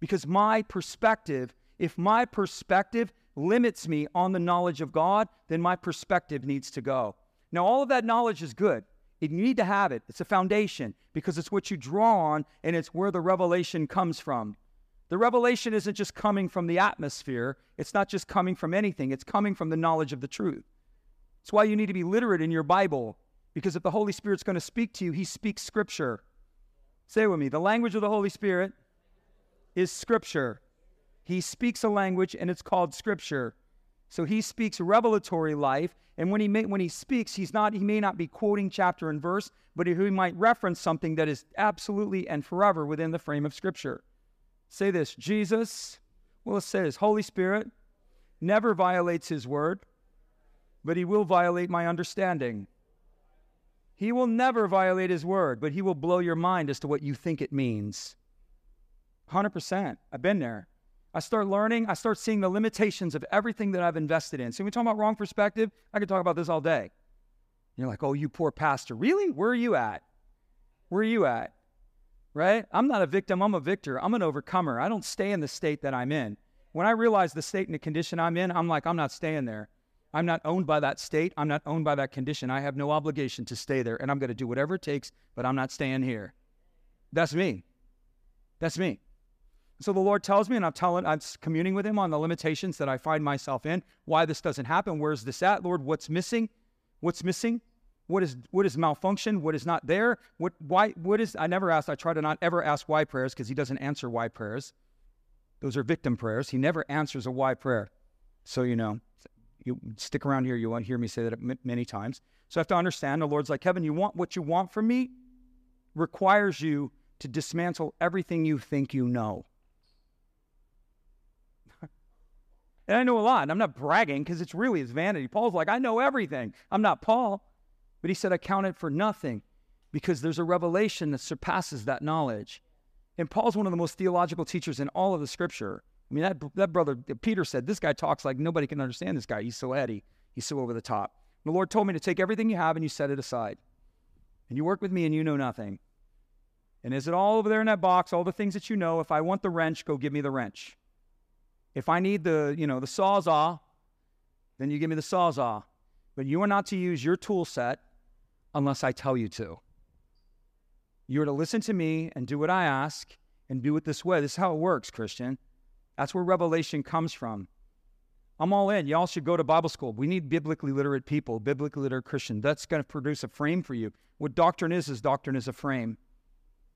because my perspective, if my perspective limits me on the knowledge of God, then my perspective needs to go. Now, all of that knowledge is good. You need to have it. It's a foundation because it's what you draw on and it's where the revelation comes from. The revelation isn't just coming from the atmosphere, it's not just coming from anything, it's coming from the knowledge of the truth. That's why you need to be literate in your Bible, because if the Holy Spirit's going to speak to you, He speaks Scripture. Say with me the language of the Holy Spirit is Scripture. He speaks a language, and it's called Scripture. So he speaks revelatory life, and when he may, when he speaks, he's not he may not be quoting chapter and verse, but he might reference something that is absolutely and forever within the frame of Scripture. Say this Jesus, well, it says, Holy Spirit never violates his word, but he will violate my understanding. He will never violate his word, but he will blow your mind as to what you think it means. 100%. I've been there. I start learning, I start seeing the limitations of everything that I've invested in. So, when we talk about wrong perspective, I could talk about this all day. You're like, oh, you poor pastor. Really? Where are you at? Where are you at? right? I'm not a victim, I'm a victor. I'm an overcomer. I don't stay in the state that I'm in. When I realize the state and the condition I'm in, I'm like, I'm not staying there. I'm not owned by that state. I'm not owned by that condition. I have no obligation to stay there, and I'm going to do whatever it takes, but I'm not staying here. That's me. That's me. So the Lord tells me, and I'm telling, I'm communing with Him on the limitations that I find myself in, why this doesn't happen. Where's this at, Lord? What's missing? What's missing? what is what is malfunction, what is not there, what why what is I never ask, I try to not ever ask why prayers because he doesn't answer why prayers. Those are victim prayers. He never answers a why prayer. So you know, you stick around here, you won't hear me say that many times. So I have to understand the Lord's like, Kevin, you want what you want from me requires you to dismantle everything you think you know. And I know a lot, and I'm not bragging because it's really his vanity. Paul's like, I know everything. I'm not Paul. But he said, I count it for nothing because there's a revelation that surpasses that knowledge. And Paul's one of the most theological teachers in all of the scripture. I mean, that, that brother, Peter said, this guy talks like nobody can understand this guy. He's so heady. He's so over the top. The Lord told me to take everything you have and you set it aside. And you work with me and you know nothing. And is it all over there in that box, all the things that you know? If I want the wrench, go give me the wrench. If I need the, you know, the sawzall, then you give me the sawzall. But you are not to use your tool set unless I tell you to. You're to listen to me and do what I ask and do it this way. This is how it works, Christian. That's where revelation comes from. I'm all in. Y'all should go to Bible school. We need biblically literate people, biblically literate Christian. That's going to produce a frame for you. What doctrine is, is doctrine is a frame.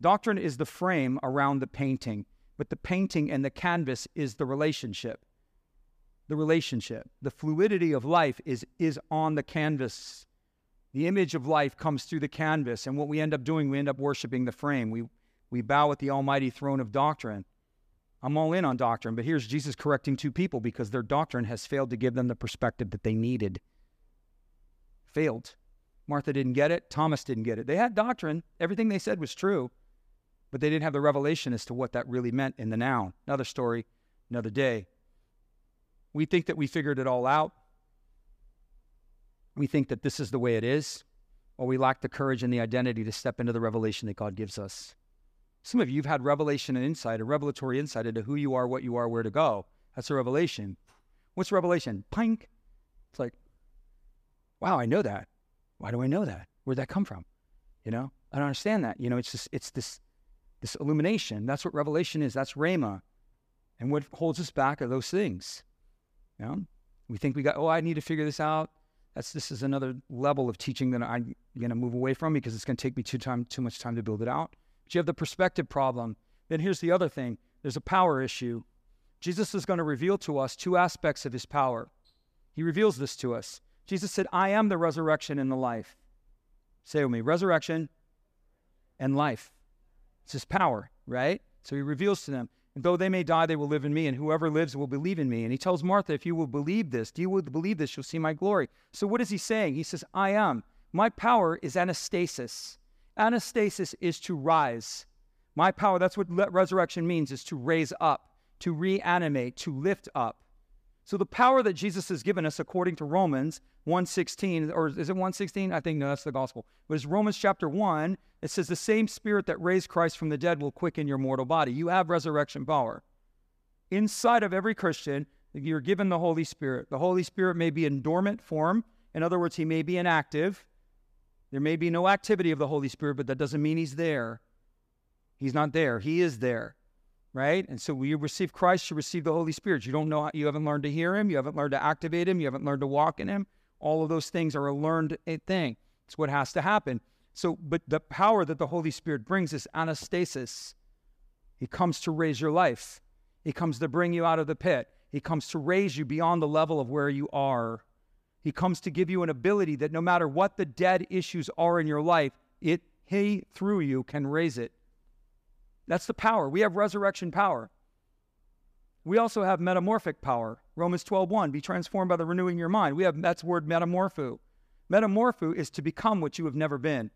Doctrine is the frame around the painting, but the painting and the canvas is the relationship. The relationship. The fluidity of life is, is on the canvas. The image of life comes through the canvas, and what we end up doing, we end up worshiping the frame. We, we bow at the almighty throne of doctrine. I'm all in on doctrine, but here's Jesus correcting two people because their doctrine has failed to give them the perspective that they needed. Failed. Martha didn't get it. Thomas didn't get it. They had doctrine. Everything they said was true, but they didn't have the revelation as to what that really meant in the now. Another story, another day. We think that we figured it all out we think that this is the way it is, or we lack the courage and the identity to step into the revelation that God gives us. Some of you have had revelation and insight, a revelatory insight into who you are, what you are, where to go. That's a revelation. What's revelation? Pink. It's like, wow, I know that. Why do I know that? Where'd that come from? You know, I don't understand that. You know, it's just it's this this illumination. That's what revelation is. That's Rhema. And what holds us back are those things. You know? We think we got, oh, I need to figure this out. That's this is another level of teaching that I'm going to move away from because it's going to take me too time too much time to build it out. But you have the perspective problem. Then here's the other thing. There's a power issue. Jesus is going to reveal to us two aspects of his power. He reveals this to us. Jesus said, "I am the resurrection and the life." Say with me, resurrection and life. It's his power, right? So he reveals to them, and though they may die, they will live in me, and whoever lives will believe in me. And he tells Martha, If you will believe this, do you will believe this, you'll see my glory. So what is he saying? He says, I am. My power is anastasis. Anastasis is to rise. My power, that's what resurrection means, is to raise up, to reanimate, to lift up. So the power that Jesus has given us, according to Romans 1.16, or is it 1.16? I think, no, that's the gospel. But it's Romans chapter 1. It says, the same spirit that raised Christ from the dead will quicken your mortal body. You have resurrection power. Inside of every Christian, you're given the Holy Spirit. The Holy Spirit may be in dormant form. In other words, he may be inactive. There may be no activity of the Holy Spirit, but that doesn't mean he's there. He's not there. He is there. Right? And so when you receive Christ, you receive the Holy Spirit. You don't know, you haven't learned to hear Him, you haven't learned to activate Him, you haven't learned to walk in Him. All of those things are a learned eh, thing. It's what has to happen. So, but the power that the Holy Spirit brings is anastasis. He comes to raise your life. He comes to bring you out of the pit. He comes to raise you beyond the level of where you are. He comes to give you an ability that no matter what the dead issues are in your life, it he through you can raise it. That's the power. We have resurrection power. We also have metamorphic power. Romans 12:1, be transformed by the renewing your mind. We have that's word metamorpho. Metamorpho is to become what you have never been.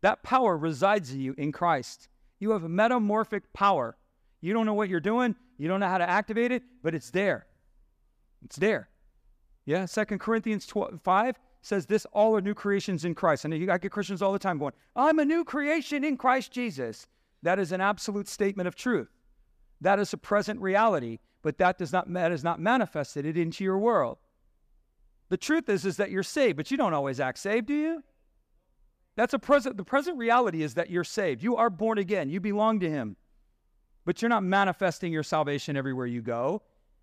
That power resides in you in Christ. You have a metamorphic power. You don't know what you're doing, you don't know how to activate it, but it's there. It's there. Yeah, Second Corinthians 12, 5 says this all are new creations in Christ. And I get Christians all the time going, I'm a new creation in Christ Jesus. That is an absolute statement of truth. That is a present reality, but that does not that is not manifested it into your world. The truth is is that you're saved, but you don't always act saved, do you? That's a present the present reality is that you're saved. You are born again. You belong to him. But you're not manifesting your salvation everywhere you go.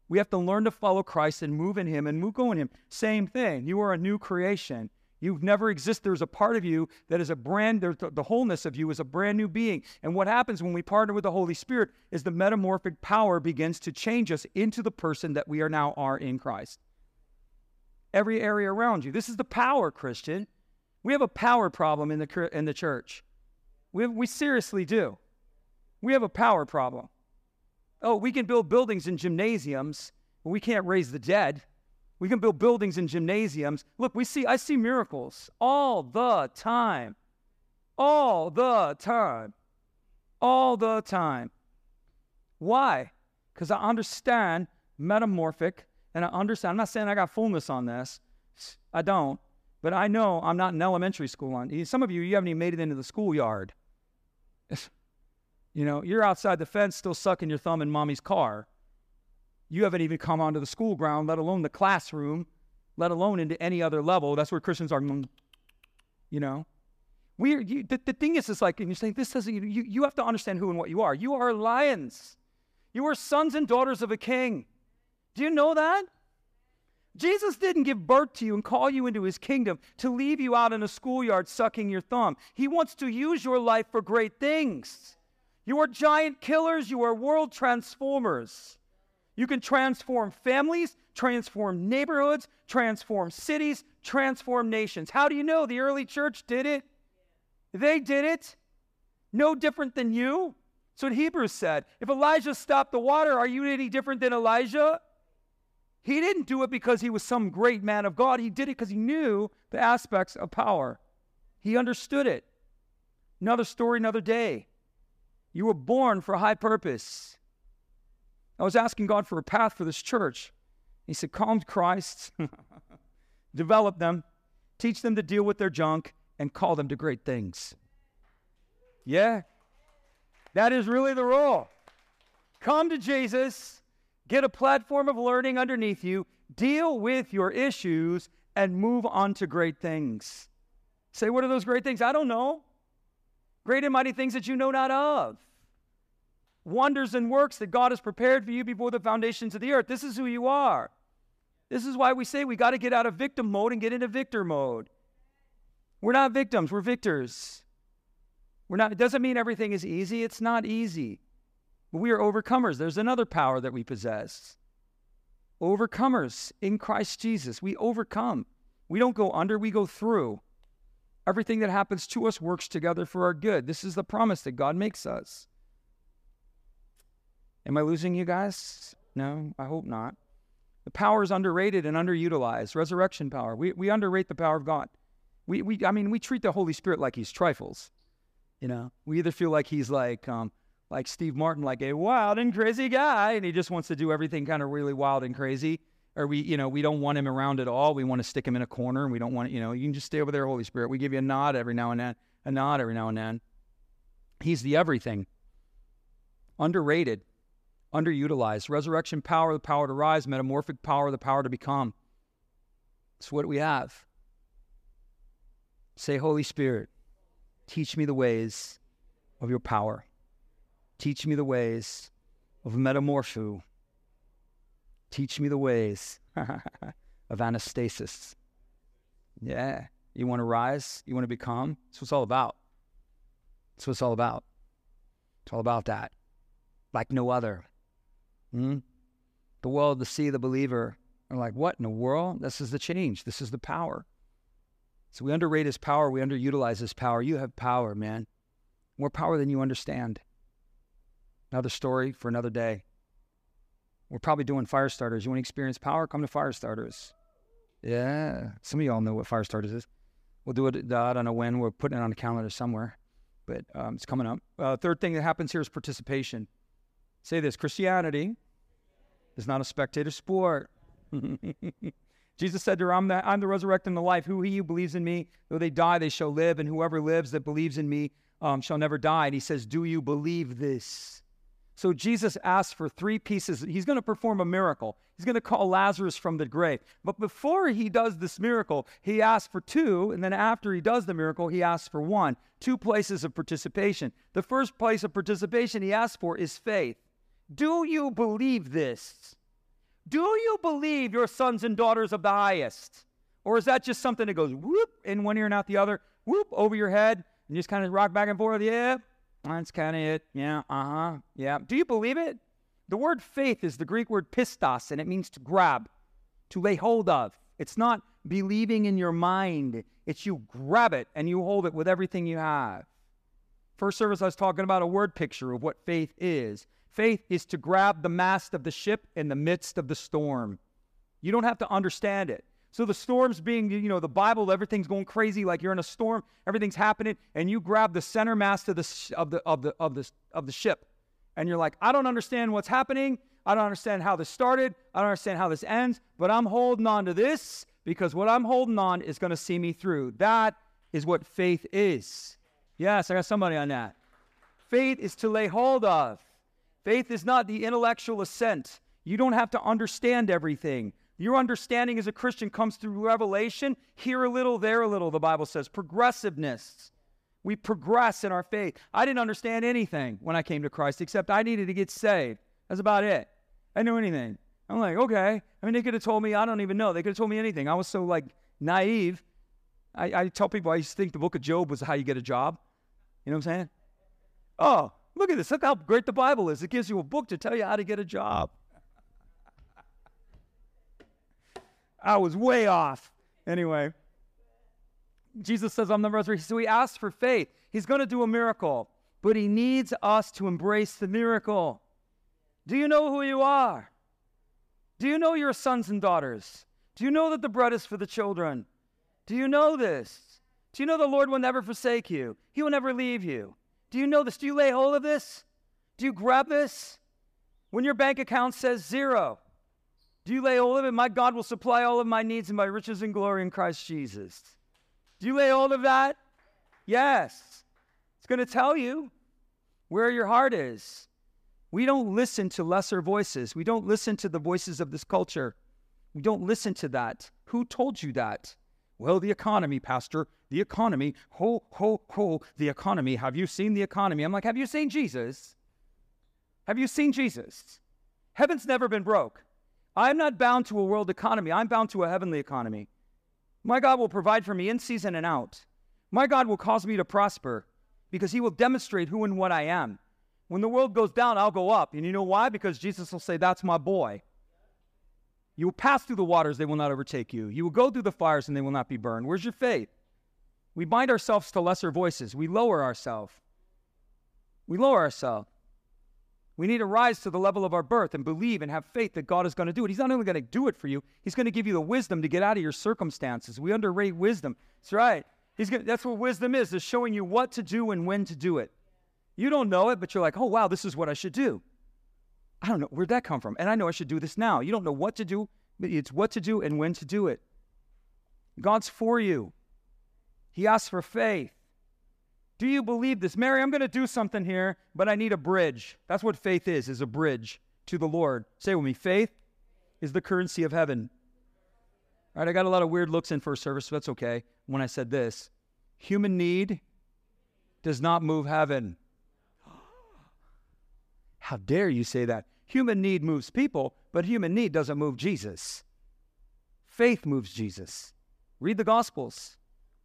We have to learn to follow Christ and move in him and move go in him. Same thing. You are a new creation. You've never existed. There's a part of you that is a brand, the wholeness of you is a brand new being. And what happens when we partner with the Holy Spirit is the metamorphic power begins to change us into the person that we are now are in Christ. Every area around you. This is the power, Christian. We have a power problem in the, in the church. We, we seriously do. We have a power problem. Oh, we can build buildings and gymnasiums, but we can't raise the dead. We can build buildings and gymnasiums. Look, we see I see miracles all the time. All the time. All the time. Why? Because I understand metamorphic and I understand. I'm not saying I got fullness on this. I don't. But I know I'm not in elementary school on. Some of you, you haven't even made it into the schoolyard. [LAUGHS] You know, you're outside the fence still sucking your thumb in mommy's car. You haven't even come onto the school ground, let alone the classroom, let alone into any other level. That's where Christians are, mm, you know. We you, the, the thing is, it's like, and you're saying, this doesn't, you, you have to understand who and what you are. You are lions. You are sons and daughters of a king. Do you know that? Jesus didn't give birth to you and call you into his kingdom to leave you out in a schoolyard sucking your thumb. He wants to use your life for great things. You are giant killers, you are world transformers. You can transform families, transform neighborhoods, transform cities, transform nations. How do you know the early church did it? They did it. No different than you. So what Hebrews said. If Elijah stopped the water, are you any different than Elijah? He didn't do it because he was some great man of God. He did it because he knew the aspects of power. He understood it. Another story, another day. You were born for a high purpose. I was asking God for a path for this church. He said, Calm to Christ, [LAUGHS] develop them, teach them to deal with their junk, and call them to great things. Yeah, that is really the role. Come to Jesus, get a platform of learning underneath you, deal with your issues, and move on to great things. Say, what are those great things? I don't know. Great and mighty things that you know not of wonders and works that God has prepared for you before the foundations of the earth. This is who you are. This is why we say we got to get out of victim mode and get into victor mode. We're not victims, we're victors. We're not, it doesn't mean everything is easy. It's not easy. But we are overcomers. There's another power that we possess. Overcomers in Christ Jesus. We overcome. We don't go under, we go through. Everything that happens to us works together for our good. This is the promise that God makes us. Am I losing you guys? No, I hope not. The power is underrated and underutilized. Resurrection power. We, we underrate the power of God. We, we, I mean, we treat the Holy Spirit like he's trifles. You know, we either feel like he's like, um, like Steve Martin, like a wild and crazy guy, and he just wants to do everything kind of really wild and crazy. Or we, you know, we don't want him around at all. We want to stick him in a corner, and we don't want, you know, you can just stay over there, Holy Spirit. We give you a nod every now and then, a nod every now and then. He's the everything. Underrated underutilized. Resurrection power, the power to rise, metamorphic power, the power to become. It's what we have. Say, Holy Spirit, teach me the ways of your power. Teach me the ways of metamorpho. Teach me the ways [LAUGHS] of anastasis. Yeah. You want to rise? You want to become? That's what it's all about. That's what it's all about. It's all about that. Like no other. Hmm? The world, the sea, the believer are like, what in the world? This is the change. This is the power. So we underrate his power. We underutilize his power. You have power, man. More power than you understand. Another story for another day. We're probably doing fire starters. You want to experience power? Come to fire starters. Yeah. Some of y'all know what fire starters is. We'll do it. I don't know when. We're putting it on the calendar somewhere, but um, it's coming up. Uh, third thing that happens here is participation. Say this Christianity is not a spectator sport. [LAUGHS] Jesus said to her, I'm the, I'm the resurrection and the life. Who he who believes in me, though they die, they shall live. And whoever lives that believes in me um, shall never die. And he says, Do you believe this? So Jesus asks for three pieces. He's going to perform a miracle. He's going to call Lazarus from the grave. But before he does this miracle, he asks for two. And then after he does the miracle, he asks for one. Two places of participation. The first place of participation he asks for is faith. Do you believe this? Do you believe your sons and daughters of the highest? Or is that just something that goes whoop in one ear and out the other, whoop over your head, and just kind of rock back and forth? Yeah, that's kind of it. Yeah, uh huh. Yeah. Do you believe it? The word faith is the Greek word pistos, and it means to grab, to lay hold of. It's not believing in your mind, it's you grab it and you hold it with everything you have. First service, I was talking about a word picture of what faith is. Faith is to grab the mast of the ship in the midst of the storm. You don't have to understand it. So the storm's being, you know, the Bible, everything's going crazy, like you're in a storm, everything's happening, and you grab the center mast of the of the of the of the of the ship, and you're like, I don't understand what's happening. I don't understand how this started. I don't understand how this ends, but I'm holding on to this because what I'm holding on is going to see me through. That is what faith is. Yes, I got somebody on that. Faith is to lay hold of. Faith is not the intellectual assent. You don't have to understand everything. Your understanding as a Christian comes through revelation, here a little, there a little, the Bible says. Progressiveness. We progress in our faith. I didn't understand anything when I came to Christ, except I needed to get saved. That's about it. I knew anything. I'm like, okay. I mean, they could have told me, I don't even know. They could have told me anything. I was so like naive. I, I tell people I used to think the book of Job was how you get a job. You know what I'm saying? Oh, look at this. Look how great the Bible is. It gives you a book to tell you how to get a job. I was way off. Anyway, Jesus says, I'm the resurrection. So he asks for faith. He's going to do a miracle, but he needs us to embrace the miracle. Do you know who you are? Do you know your sons and daughters? Do you know that the bread is for the children? Do you know this? Do you know the Lord will never forsake you? He will never leave you. Do you know this? Do you lay hold of this? Do you grab this? When your bank account says zero, do you lay hold of it? My God will supply all of my needs and my riches and glory in Christ Jesus. Do you lay hold of that? Yes. It's going to tell you where your heart is. We don't listen to lesser voices. We don't listen to the voices of this culture. We don't listen to that. Who told you that? Well, the economy, Pastor. The economy. Ho, ho, ho. The economy. Have you seen the economy? I'm like, have you seen Jesus? Have you seen Jesus? Heaven's never been broke. I'm not bound to a world economy, I'm bound to a heavenly economy. My God will provide for me in season and out. My God will cause me to prosper because he will demonstrate who and what I am. When the world goes down, I'll go up. And you know why? Because Jesus will say, That's my boy. You will pass through the waters, they will not overtake you. You will go through the fires, and they will not be burned. Where's your faith? We bind ourselves to lesser voices. We lower ourselves. We lower ourselves. We need to rise to the level of our birth and believe and have faith that God is going to do it. He's not only going to do it for you, He's going to give you the wisdom to get out of your circumstances. We underrate wisdom. That's right. He's gonna, that's what wisdom is, is showing you what to do and when to do it. You don't know it, but you're like, oh, wow, this is what I should do. I don't know. Where'd that come from? And I know I should do this now. You don't know what to do, but it's what to do and when to do it. God's for you. He asks for faith. Do you believe this? Mary, I'm going to do something here, but I need a bridge. That's what faith is, is a bridge to the Lord. Say with me, faith is the currency of heaven. All right, I got a lot of weird looks in first service, so that's okay when I said this. Human need does not move heaven. How dare you say that? Human need moves people, but human need doesn't move Jesus. Faith moves Jesus. Read the Gospels.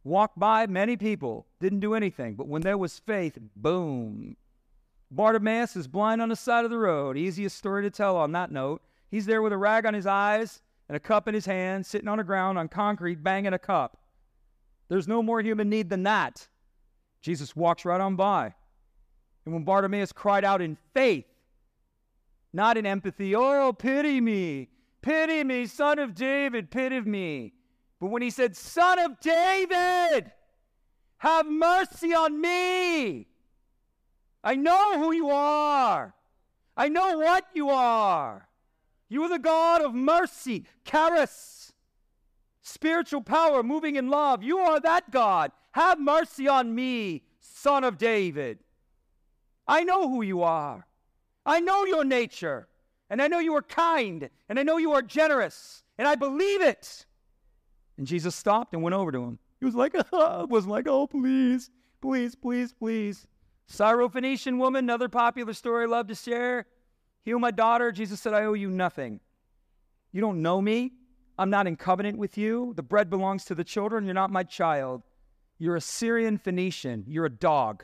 Walk by many people, didn't do anything, but when there was faith, boom. Bartimaeus is blind on the side of the road. Easiest story to tell on that note. He's there with a rag on his eyes and a cup in his hand, sitting on the ground on concrete, banging a cup. There's no more human need than that. Jesus walks right on by. And when Bartimaeus cried out in faith, not in empathy, oh, pity me, pity me, son of David, pity me. But when he said, Son of David, have mercy on me. I know who you are. I know what you are. You are the God of mercy, charis, spiritual power, moving in love. You are that God. Have mercy on me, son of David. I know who you are. I know your nature. And I know you are kind. And I know you are generous. And I believe it. And Jesus stopped and went over to him. He was like, oh, was like, oh, please, please, please, please. Syrophoenician woman, another popular story I love to share. Heal my daughter. Jesus said, I owe you nothing. You don't know me. I'm not in covenant with you. The bread belongs to the children. You're not my child. You're a Syrian Phoenician. You're a dog.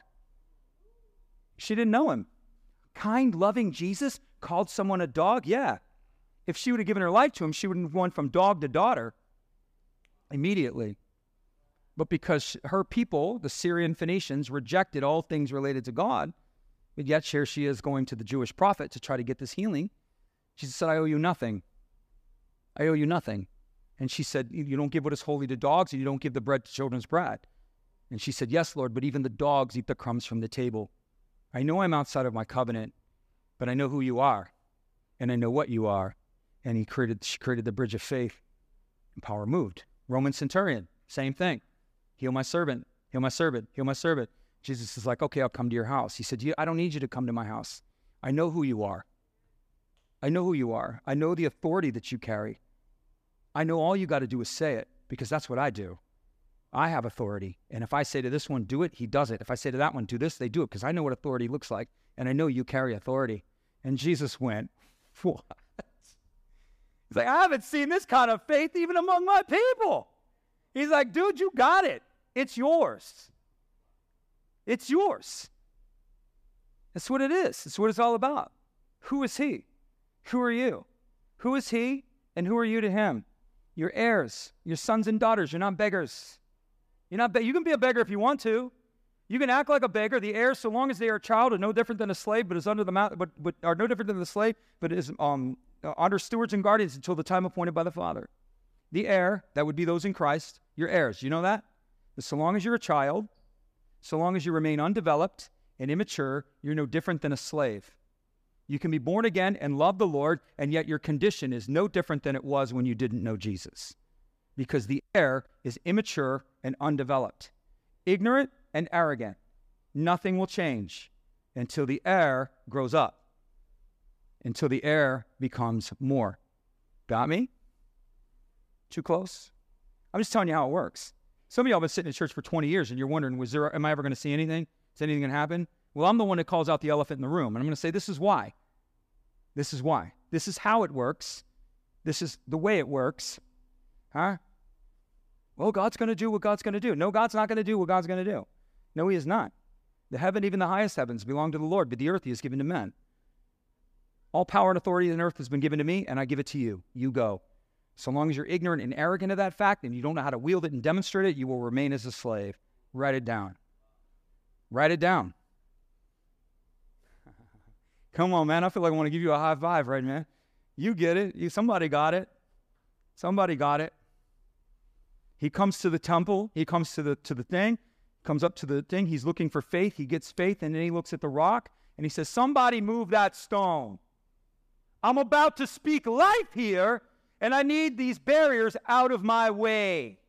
She didn't know him. Kind, loving Jesus called someone a dog? Yeah. If she would have given her life to him, she would have gone from dog to daughter immediately. But because her people, the Syrian Phoenicians, rejected all things related to God, but yet here she is going to the Jewish prophet to try to get this healing. She said, I owe you nothing. I owe you nothing. And she said, You don't give what is holy to dogs, and you don't give the bread to children's bread. And she said, Yes, Lord, but even the dogs eat the crumbs from the table. I know I'm outside of my covenant, but I know who you are, and I know what you are. And he created, she created the bridge of faith, and power moved. Roman centurion, same thing. Heal my servant, heal my servant, heal my servant. Jesus is like, okay, I'll come to your house. He said, I don't need you to come to my house. I know who you are. I know who you are. I know the authority that you carry. I know all you got to do is say it because that's what I do. I have authority. And if I say to this one, do it, he does it. If I say to that one, do this, they do it because I know what authority looks like. And I know you carry authority. And Jesus went, [LAUGHS] What? He's like, I haven't seen this kind of faith even among my people. He's like, dude, you got it. It's yours. It's yours. That's what it is. It's what it's all about. Who is he? Who are you? Who is he and who are you to him? You're heirs, your sons and daughters. You're not beggars. You're not be- you can be a beggar if you want to. You can act like a beggar. The heir, so long as they are a child, are no different than a slave, but is under the mouth, but, but are no different than the slave, but is um, under stewards and guardians until the time appointed by the Father. The heir, that would be those in Christ, your heirs. You know that? But so long as you're a child, so long as you remain undeveloped and immature, you're no different than a slave. You can be born again and love the Lord, and yet your condition is no different than it was when you didn't know Jesus. Because the heir is immature and undeveloped, ignorant and arrogant. Nothing will change until the heir grows up, until the heir becomes more. Got me? Too close? I'm just telling you how it works. Some of y'all have been sitting in church for 20 years and you're wondering, was there, am I ever going to see anything? Is anything going to happen? Well, I'm the one that calls out the elephant in the room. And I'm going to say, this is why. This is why. This is how it works. This is the way it works. Huh? Well, God's going to do what God's going to do. No, God's not going to do what God's going to do. No, He is not. The heaven, even the highest heavens, belong to the Lord, but the earth He has given to men. All power and authority in earth has been given to me, and I give it to you. You go. So long as you're ignorant and arrogant of that fact and you don't know how to wield it and demonstrate it, you will remain as a slave. Write it down. Write it down. [LAUGHS] Come on, man. I feel like I want to give you a high five, right, man? You get it. You, somebody got it. Somebody got it. He comes to the temple. He comes to the to the thing. Comes up to the thing. He's looking for faith. He gets faith, and then he looks at the rock and he says, "Somebody move that stone. I'm about to speak life here, and I need these barriers out of my way.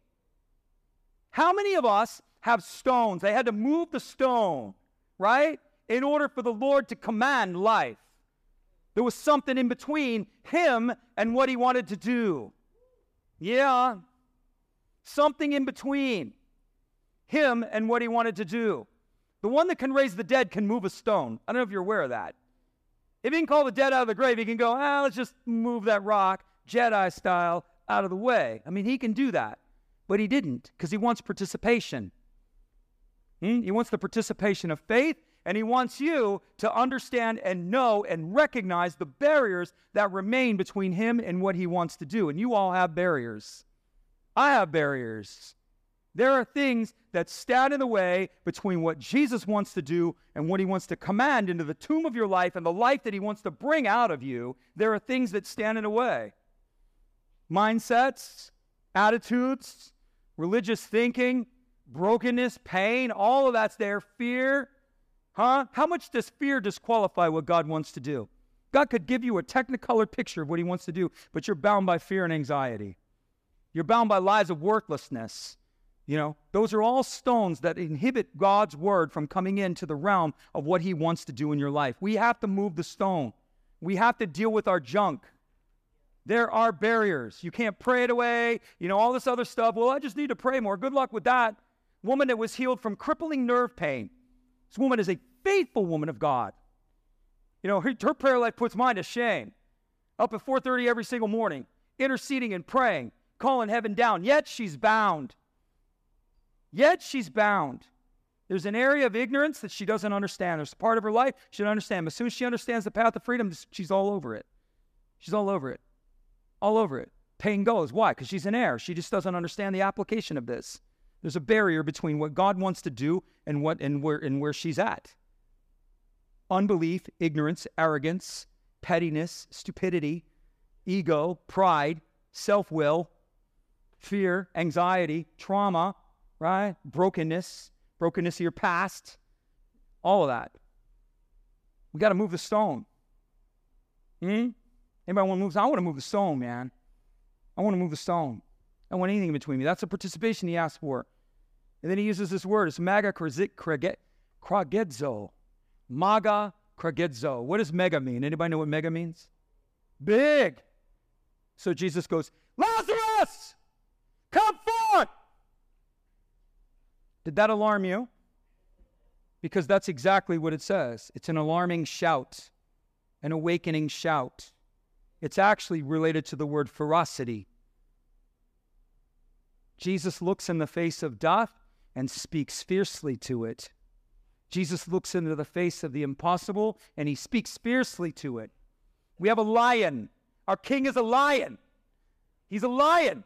How many of us have stones? They had to move the stone, right? In order for the Lord to command life. There was something in between him and what he wanted to do. Yeah, something in between him and what he wanted to do. The one that can raise the dead can move a stone. I don't know if you're aware of that. If he can call the dead out of the grave, he can go, ah, let's just move that rock, Jedi style, out of the way. I mean, he can do that. But he didn't because he wants participation. Hmm? He wants the participation of faith, and he wants you to understand and know and recognize the barriers that remain between him and what he wants to do. And you all have barriers. I have barriers. There are things that stand in the way between what Jesus wants to do and what he wants to command into the tomb of your life and the life that he wants to bring out of you. There are things that stand in the way mindsets, attitudes, religious thinking, brokenness, pain, all of that's there. Fear. Huh? How much does fear disqualify what God wants to do? God could give you a technicolor picture of what he wants to do, but you're bound by fear and anxiety. You're bound by lies of worthlessness. You know, those are all stones that inhibit God's word from coming into the realm of what he wants to do in your life. We have to move the stone. We have to deal with our junk. There are barriers. You can't pray it away, you know, all this other stuff. Well, I just need to pray more. Good luck with that. Woman that was healed from crippling nerve pain. This woman is a faithful woman of God. You know, her, her prayer life puts mine to shame. Up at 4:30 every single morning, interceding and praying, calling heaven down. Yet she's bound. Yet she's bound. There's an area of ignorance that she doesn't understand. There's a part of her life she doesn't understand. But as soon as she understands the path of freedom, she's all over it. She's all over it. All over it. Pain goes. Why? Because she's an heir. She just doesn't understand the application of this. There's a barrier between what God wants to do and what and where and where she's at. Unbelief, ignorance, arrogance, pettiness, stupidity, ego, pride, self-will, fear, anxiety, trauma, right? Brokenness, brokenness of your past, all of that. We got to move the stone. Hmm? Anybody want to move? I want to move the stone, man. I want to move the stone. I want anything in between me. That's the participation he asked for. And then he uses this word. It's maga kragedzo. Maga kragedzo. What does mega mean? Anybody know what mega means? Big. So Jesus goes, Lazarus, come forth. Did that alarm you? Because that's exactly what it says. It's an alarming shout, an awakening shout. It's actually related to the word ferocity. Jesus looks in the face of death and speaks fiercely to it. Jesus looks into the face of the impossible and he speaks fiercely to it. We have a lion. Our king is a lion. He's a lion.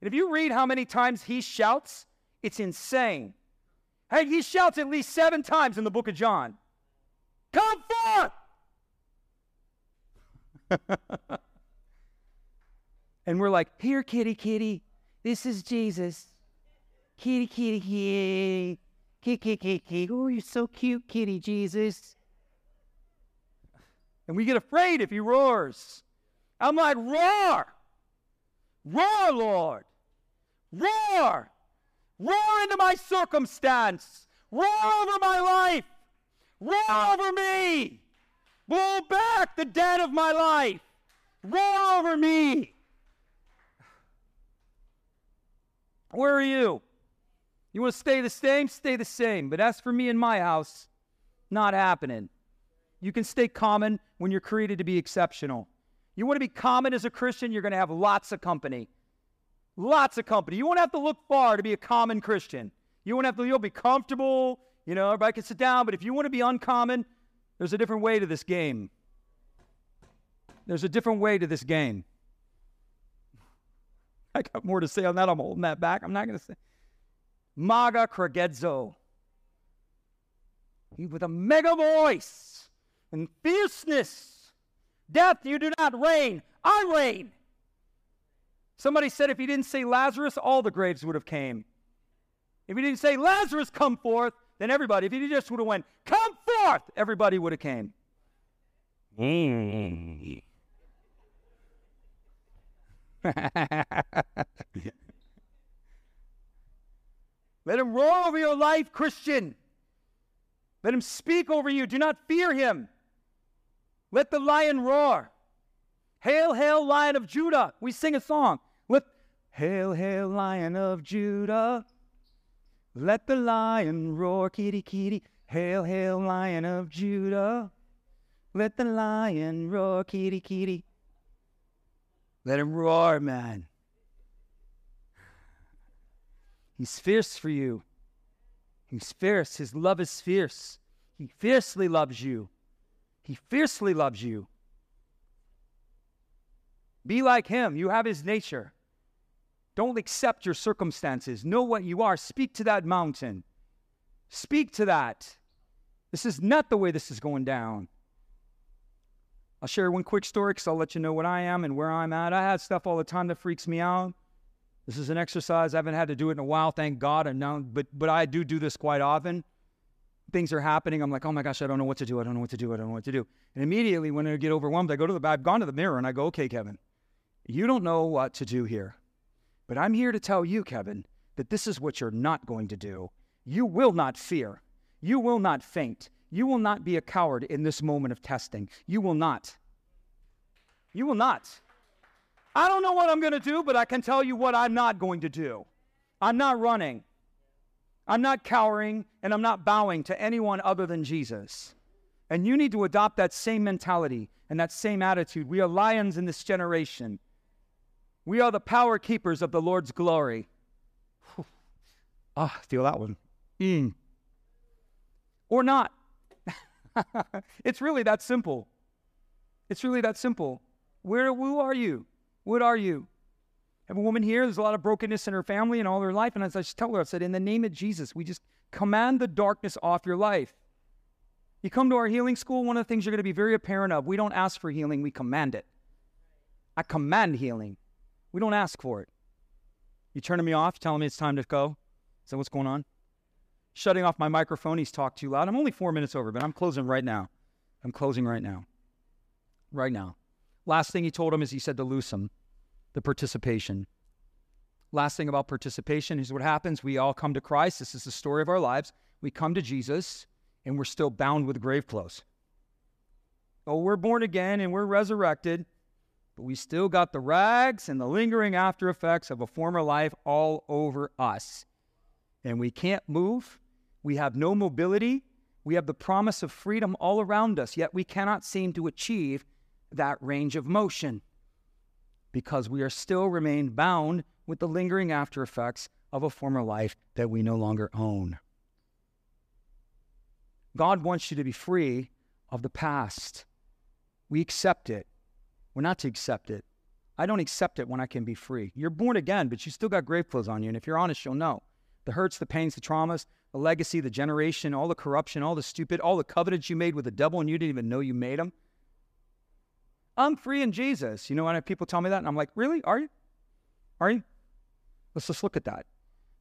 And if you read how many times he shouts, it's insane. Hey, he shouts at least seven times in the book of John Come forth! [LAUGHS] and we're like, Here, kitty, kitty, this is Jesus. Kitty, kitty, kitty. Kitty, kitty, kitty. Oh, you're so cute, kitty Jesus. And we get afraid if he roars. I'm like, roar! Roar, Lord! Roar! Roar into my circumstance. Roar over my life. Roar over me. Blow back the dead of my life. Roar over me. Where are you? You want to stay the same? Stay the same. But as for me and my house, not happening. You can stay common when you're created to be exceptional. You want to be common as a Christian, you're going to have lots of company. Lots of company. You won't have to look far to be a common Christian. You won't have to, you'll be comfortable. You know, everybody can sit down. But if you want to be uncommon, there's a different way to this game. There's a different way to this game. [LAUGHS] I got more to say on that. I'm holding that back. I'm not going to say. Maga Kragedzo. With a mega voice and fierceness. Death, you do not reign. I reign. Somebody said if he didn't say Lazarus, all the graves would have came. If he didn't say Lazarus, come forth, then everybody. If he just would have went, come forth, everybody would have came. [LAUGHS] Let him roar over your life, Christian. Let him speak over you. Do not fear him. Let the lion roar. Hail, hail, lion of Judah. We sing a song. Hail, hail, lion of Judah. Let the lion roar, kitty, kitty. Hail, hail, lion of Judah. Let the lion roar, kitty, kitty. Let him roar, man. He's fierce for you. He's fierce. His love is fierce. He fiercely loves you. He fiercely loves you. Be like him. You have his nature. Don't accept your circumstances. Know what you are. Speak to that mountain. Speak to that. This is not the way this is going down. I'll share one quick story because I'll let you know what I am and where I'm at. I had stuff all the time that freaks me out. This is an exercise I haven't had to do it in a while, thank God. And now, but but I do do this quite often. Things are happening. I'm like, oh my gosh, I don't know what to do. I don't know what to do. I don't know what to do. And immediately, when I get overwhelmed, I go to the. I've gone to the mirror and I go, okay, Kevin, you don't know what to do here, but I'm here to tell you, Kevin, that this is what you're not going to do. You will not fear. You will not faint. You will not be a coward in this moment of testing. You will not. You will not. I don't know what I'm going to do, but I can tell you what I'm not going to do. I'm not running. I'm not cowering, and I'm not bowing to anyone other than Jesus. And you need to adopt that same mentality and that same attitude. We are lions in this generation. We are the power keepers of the Lord's glory. Ah, feel that one. Mm. Or not. [LAUGHS] it's really that simple. It's really that simple. Where, who are you? What are you? I have a woman here, there's a lot of brokenness in her family and all her life. And as I just tell her, I said, in the name of Jesus, we just command the darkness off your life. You come to our healing school, one of the things you're going to be very apparent of, we don't ask for healing, we command it. I command healing. We don't ask for it. You turning me off, telling me it's time to go? Is that what's going on? Shutting off my microphone, he's talked too loud. I'm only four minutes over, but I'm closing right now. I'm closing right now. Right now. Last thing he told him is he said to loose him, the participation. Last thing about participation is what happens. We all come to Christ. This is the story of our lives. We come to Jesus and we're still bound with grave clothes. Oh, we're born again and we're resurrected, but we still got the rags and the lingering after effects of a former life all over us. And we can't move. We have no mobility. We have the promise of freedom all around us, yet we cannot seem to achieve that range of motion because we are still remain bound with the lingering after effects of a former life that we no longer own. God wants you to be free of the past. We accept it. We're not to accept it. I don't accept it when I can be free. You're born again, but you still got grave clothes on you. And if you're honest, you'll know the hurts, the pains, the traumas, the legacy, the generation, all the corruption, all the stupid, all the covenants you made with the devil and you didn't even know you made them. I'm free in Jesus. You know, when people tell me that, and I'm like, really? Are you? Are you? Let's just look at that.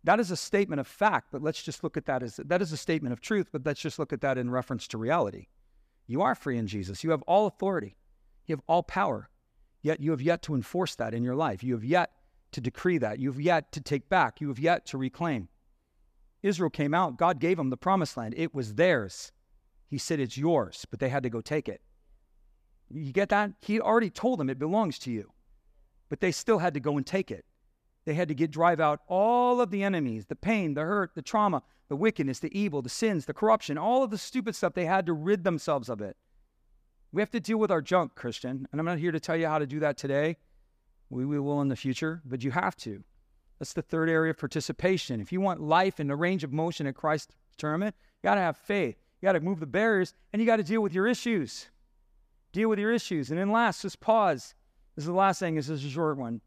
That is a statement of fact, but let's just look at that as that is a statement of truth, but let's just look at that in reference to reality. You are free in Jesus. You have all authority. You have all power. Yet you have yet to enforce that in your life. You have yet to decree that. You have yet to take back. You have yet to reclaim. Israel came out. God gave them the promised land. It was theirs. He said it's yours, but they had to go take it. You get that? He already told them it belongs to you, but they still had to go and take it. They had to get drive out all of the enemies, the pain, the hurt, the trauma, the wickedness, the evil, the sins, the corruption, all of the stupid stuff. They had to rid themselves of it. We have to deal with our junk, Christian. And I'm not here to tell you how to do that today. We, we will in the future, but you have to. That's the third area of participation. If you want life in the range of motion at Christ's tournament, you got to have faith. You got to move the barriers, and you got to deal with your issues. Deal with your issues. And then last, just pause. This is the last thing. This is a short one.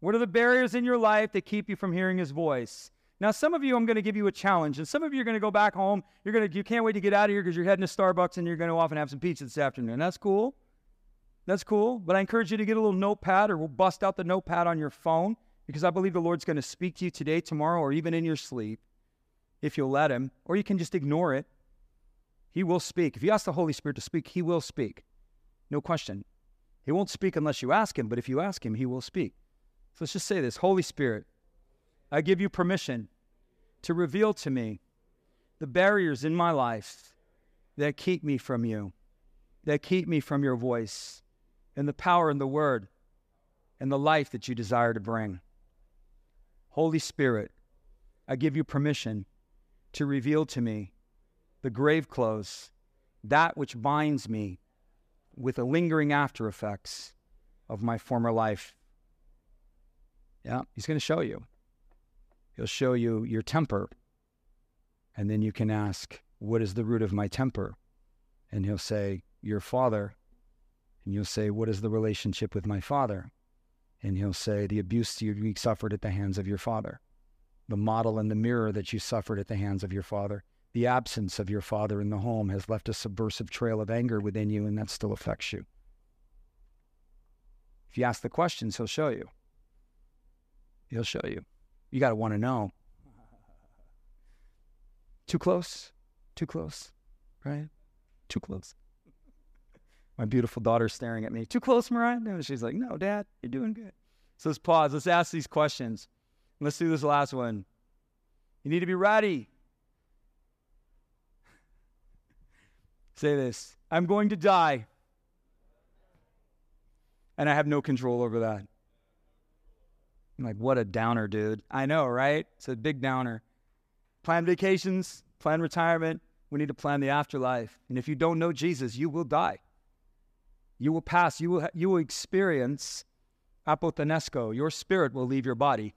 What are the barriers in your life that keep you from hearing his voice? Now, some of you, I'm going to give you a challenge, and some of you are going to go back home. You're going to, you can't wait to get out of here because you're heading to Starbucks and you're going to off and have some pizza this afternoon. That's cool. That's cool. But I encourage you to get a little notepad or we'll bust out the notepad on your phone because I believe the Lord's going to speak to you today, tomorrow, or even in your sleep if you'll let Him. Or you can just ignore it. He will speak. If you ask the Holy Spirit to speak, He will speak. No question. He won't speak unless you ask Him, but if you ask Him, He will speak. So let's just say this Holy Spirit, I give you permission to reveal to me the barriers in my life that keep me from you, that keep me from your voice, and the power and the word and the life that you desire to bring. Holy Spirit, I give you permission to reveal to me the grave clothes, that which binds me with the lingering after effects of my former life. Yeah, he's going to show you. He'll show you your temper. And then you can ask, What is the root of my temper? And he'll say, Your father. And you'll say, What is the relationship with my father? And he'll say, The abuse you suffered at the hands of your father, the model and the mirror that you suffered at the hands of your father. The absence of your father in the home has left a subversive trail of anger within you, and that still affects you. If you ask the questions, he'll show you. He'll show you. You got to want to know. Too close? Too close, right? Too close. My beautiful daughter staring at me. Too close, Mariah? No, she's like, no, Dad, you're doing good. So let's pause. Let's ask these questions. Let's do this last one. You need to be ready. Say this I'm going to die. And I have no control over that. I'm like, what a downer, dude. I know, right? It's a big downer. Plan vacations, plan retirement. We need to plan the afterlife. And if you don't know Jesus, you will die. You will pass, you will, you will experience apothenesco. Your spirit will leave your body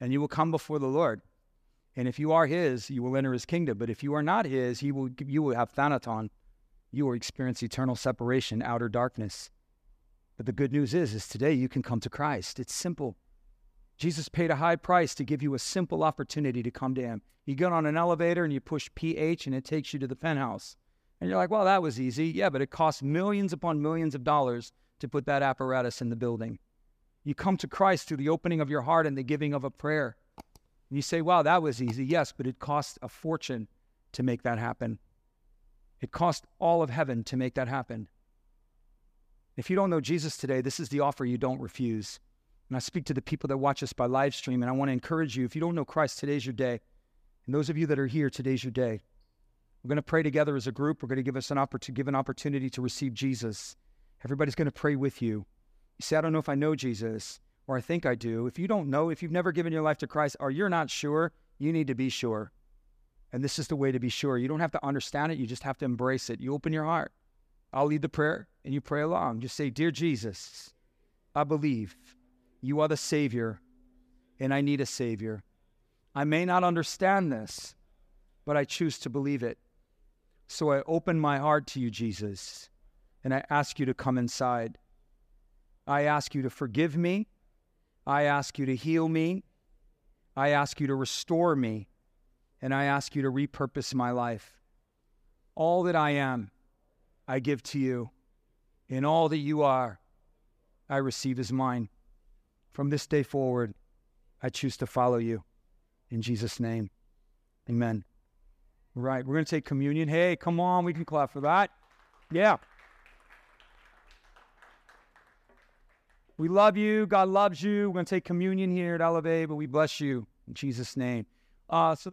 and you will come before the Lord. And if you are his, you will enter his kingdom. But if you are not his, he will, you will have thanaton. You will experience eternal separation, outer darkness. But the good news is, is today you can come to Christ. It's simple. Jesus paid a high price to give you a simple opportunity to come to him. You get on an elevator and you push PH and it takes you to the penthouse. And you're like, well, that was easy. Yeah, but it costs millions upon millions of dollars to put that apparatus in the building. You come to Christ through the opening of your heart and the giving of a prayer. And you say, wow, that was easy. Yes, but it cost a fortune to make that happen. It cost all of heaven to make that happen. If you don't know Jesus today, this is the offer you don't refuse. And I speak to the people that watch us by live stream, and I want to encourage you if you don't know Christ, today's your day. And those of you that are here, today's your day. We're going to pray together as a group. We're going to give us an opportunity, give an opportunity to receive Jesus. Everybody's going to pray with you. You say, I don't know if I know Jesus, or I think I do. If you don't know, if you've never given your life to Christ, or you're not sure, you need to be sure. And this is the way to be sure. You don't have to understand it, you just have to embrace it. You open your heart. I'll lead the prayer, and you pray along. Just say, Dear Jesus, I believe you are the Savior, and I need a Savior. I may not understand this, but I choose to believe it. So I open my heart to you, Jesus, and I ask you to come inside. I ask you to forgive me. I ask you to heal me. I ask you to restore me. And I ask you to repurpose my life. All that I am, I give to you. And all that you are, I receive as mine. From this day forward, I choose to follow you. In Jesus' name, amen. Right, we're going to take communion. Hey, come on, we can clap for that. Yeah. We love you. God loves you. We're going to take communion here at Elevate, but we bless you in Jesus' name. Uh, so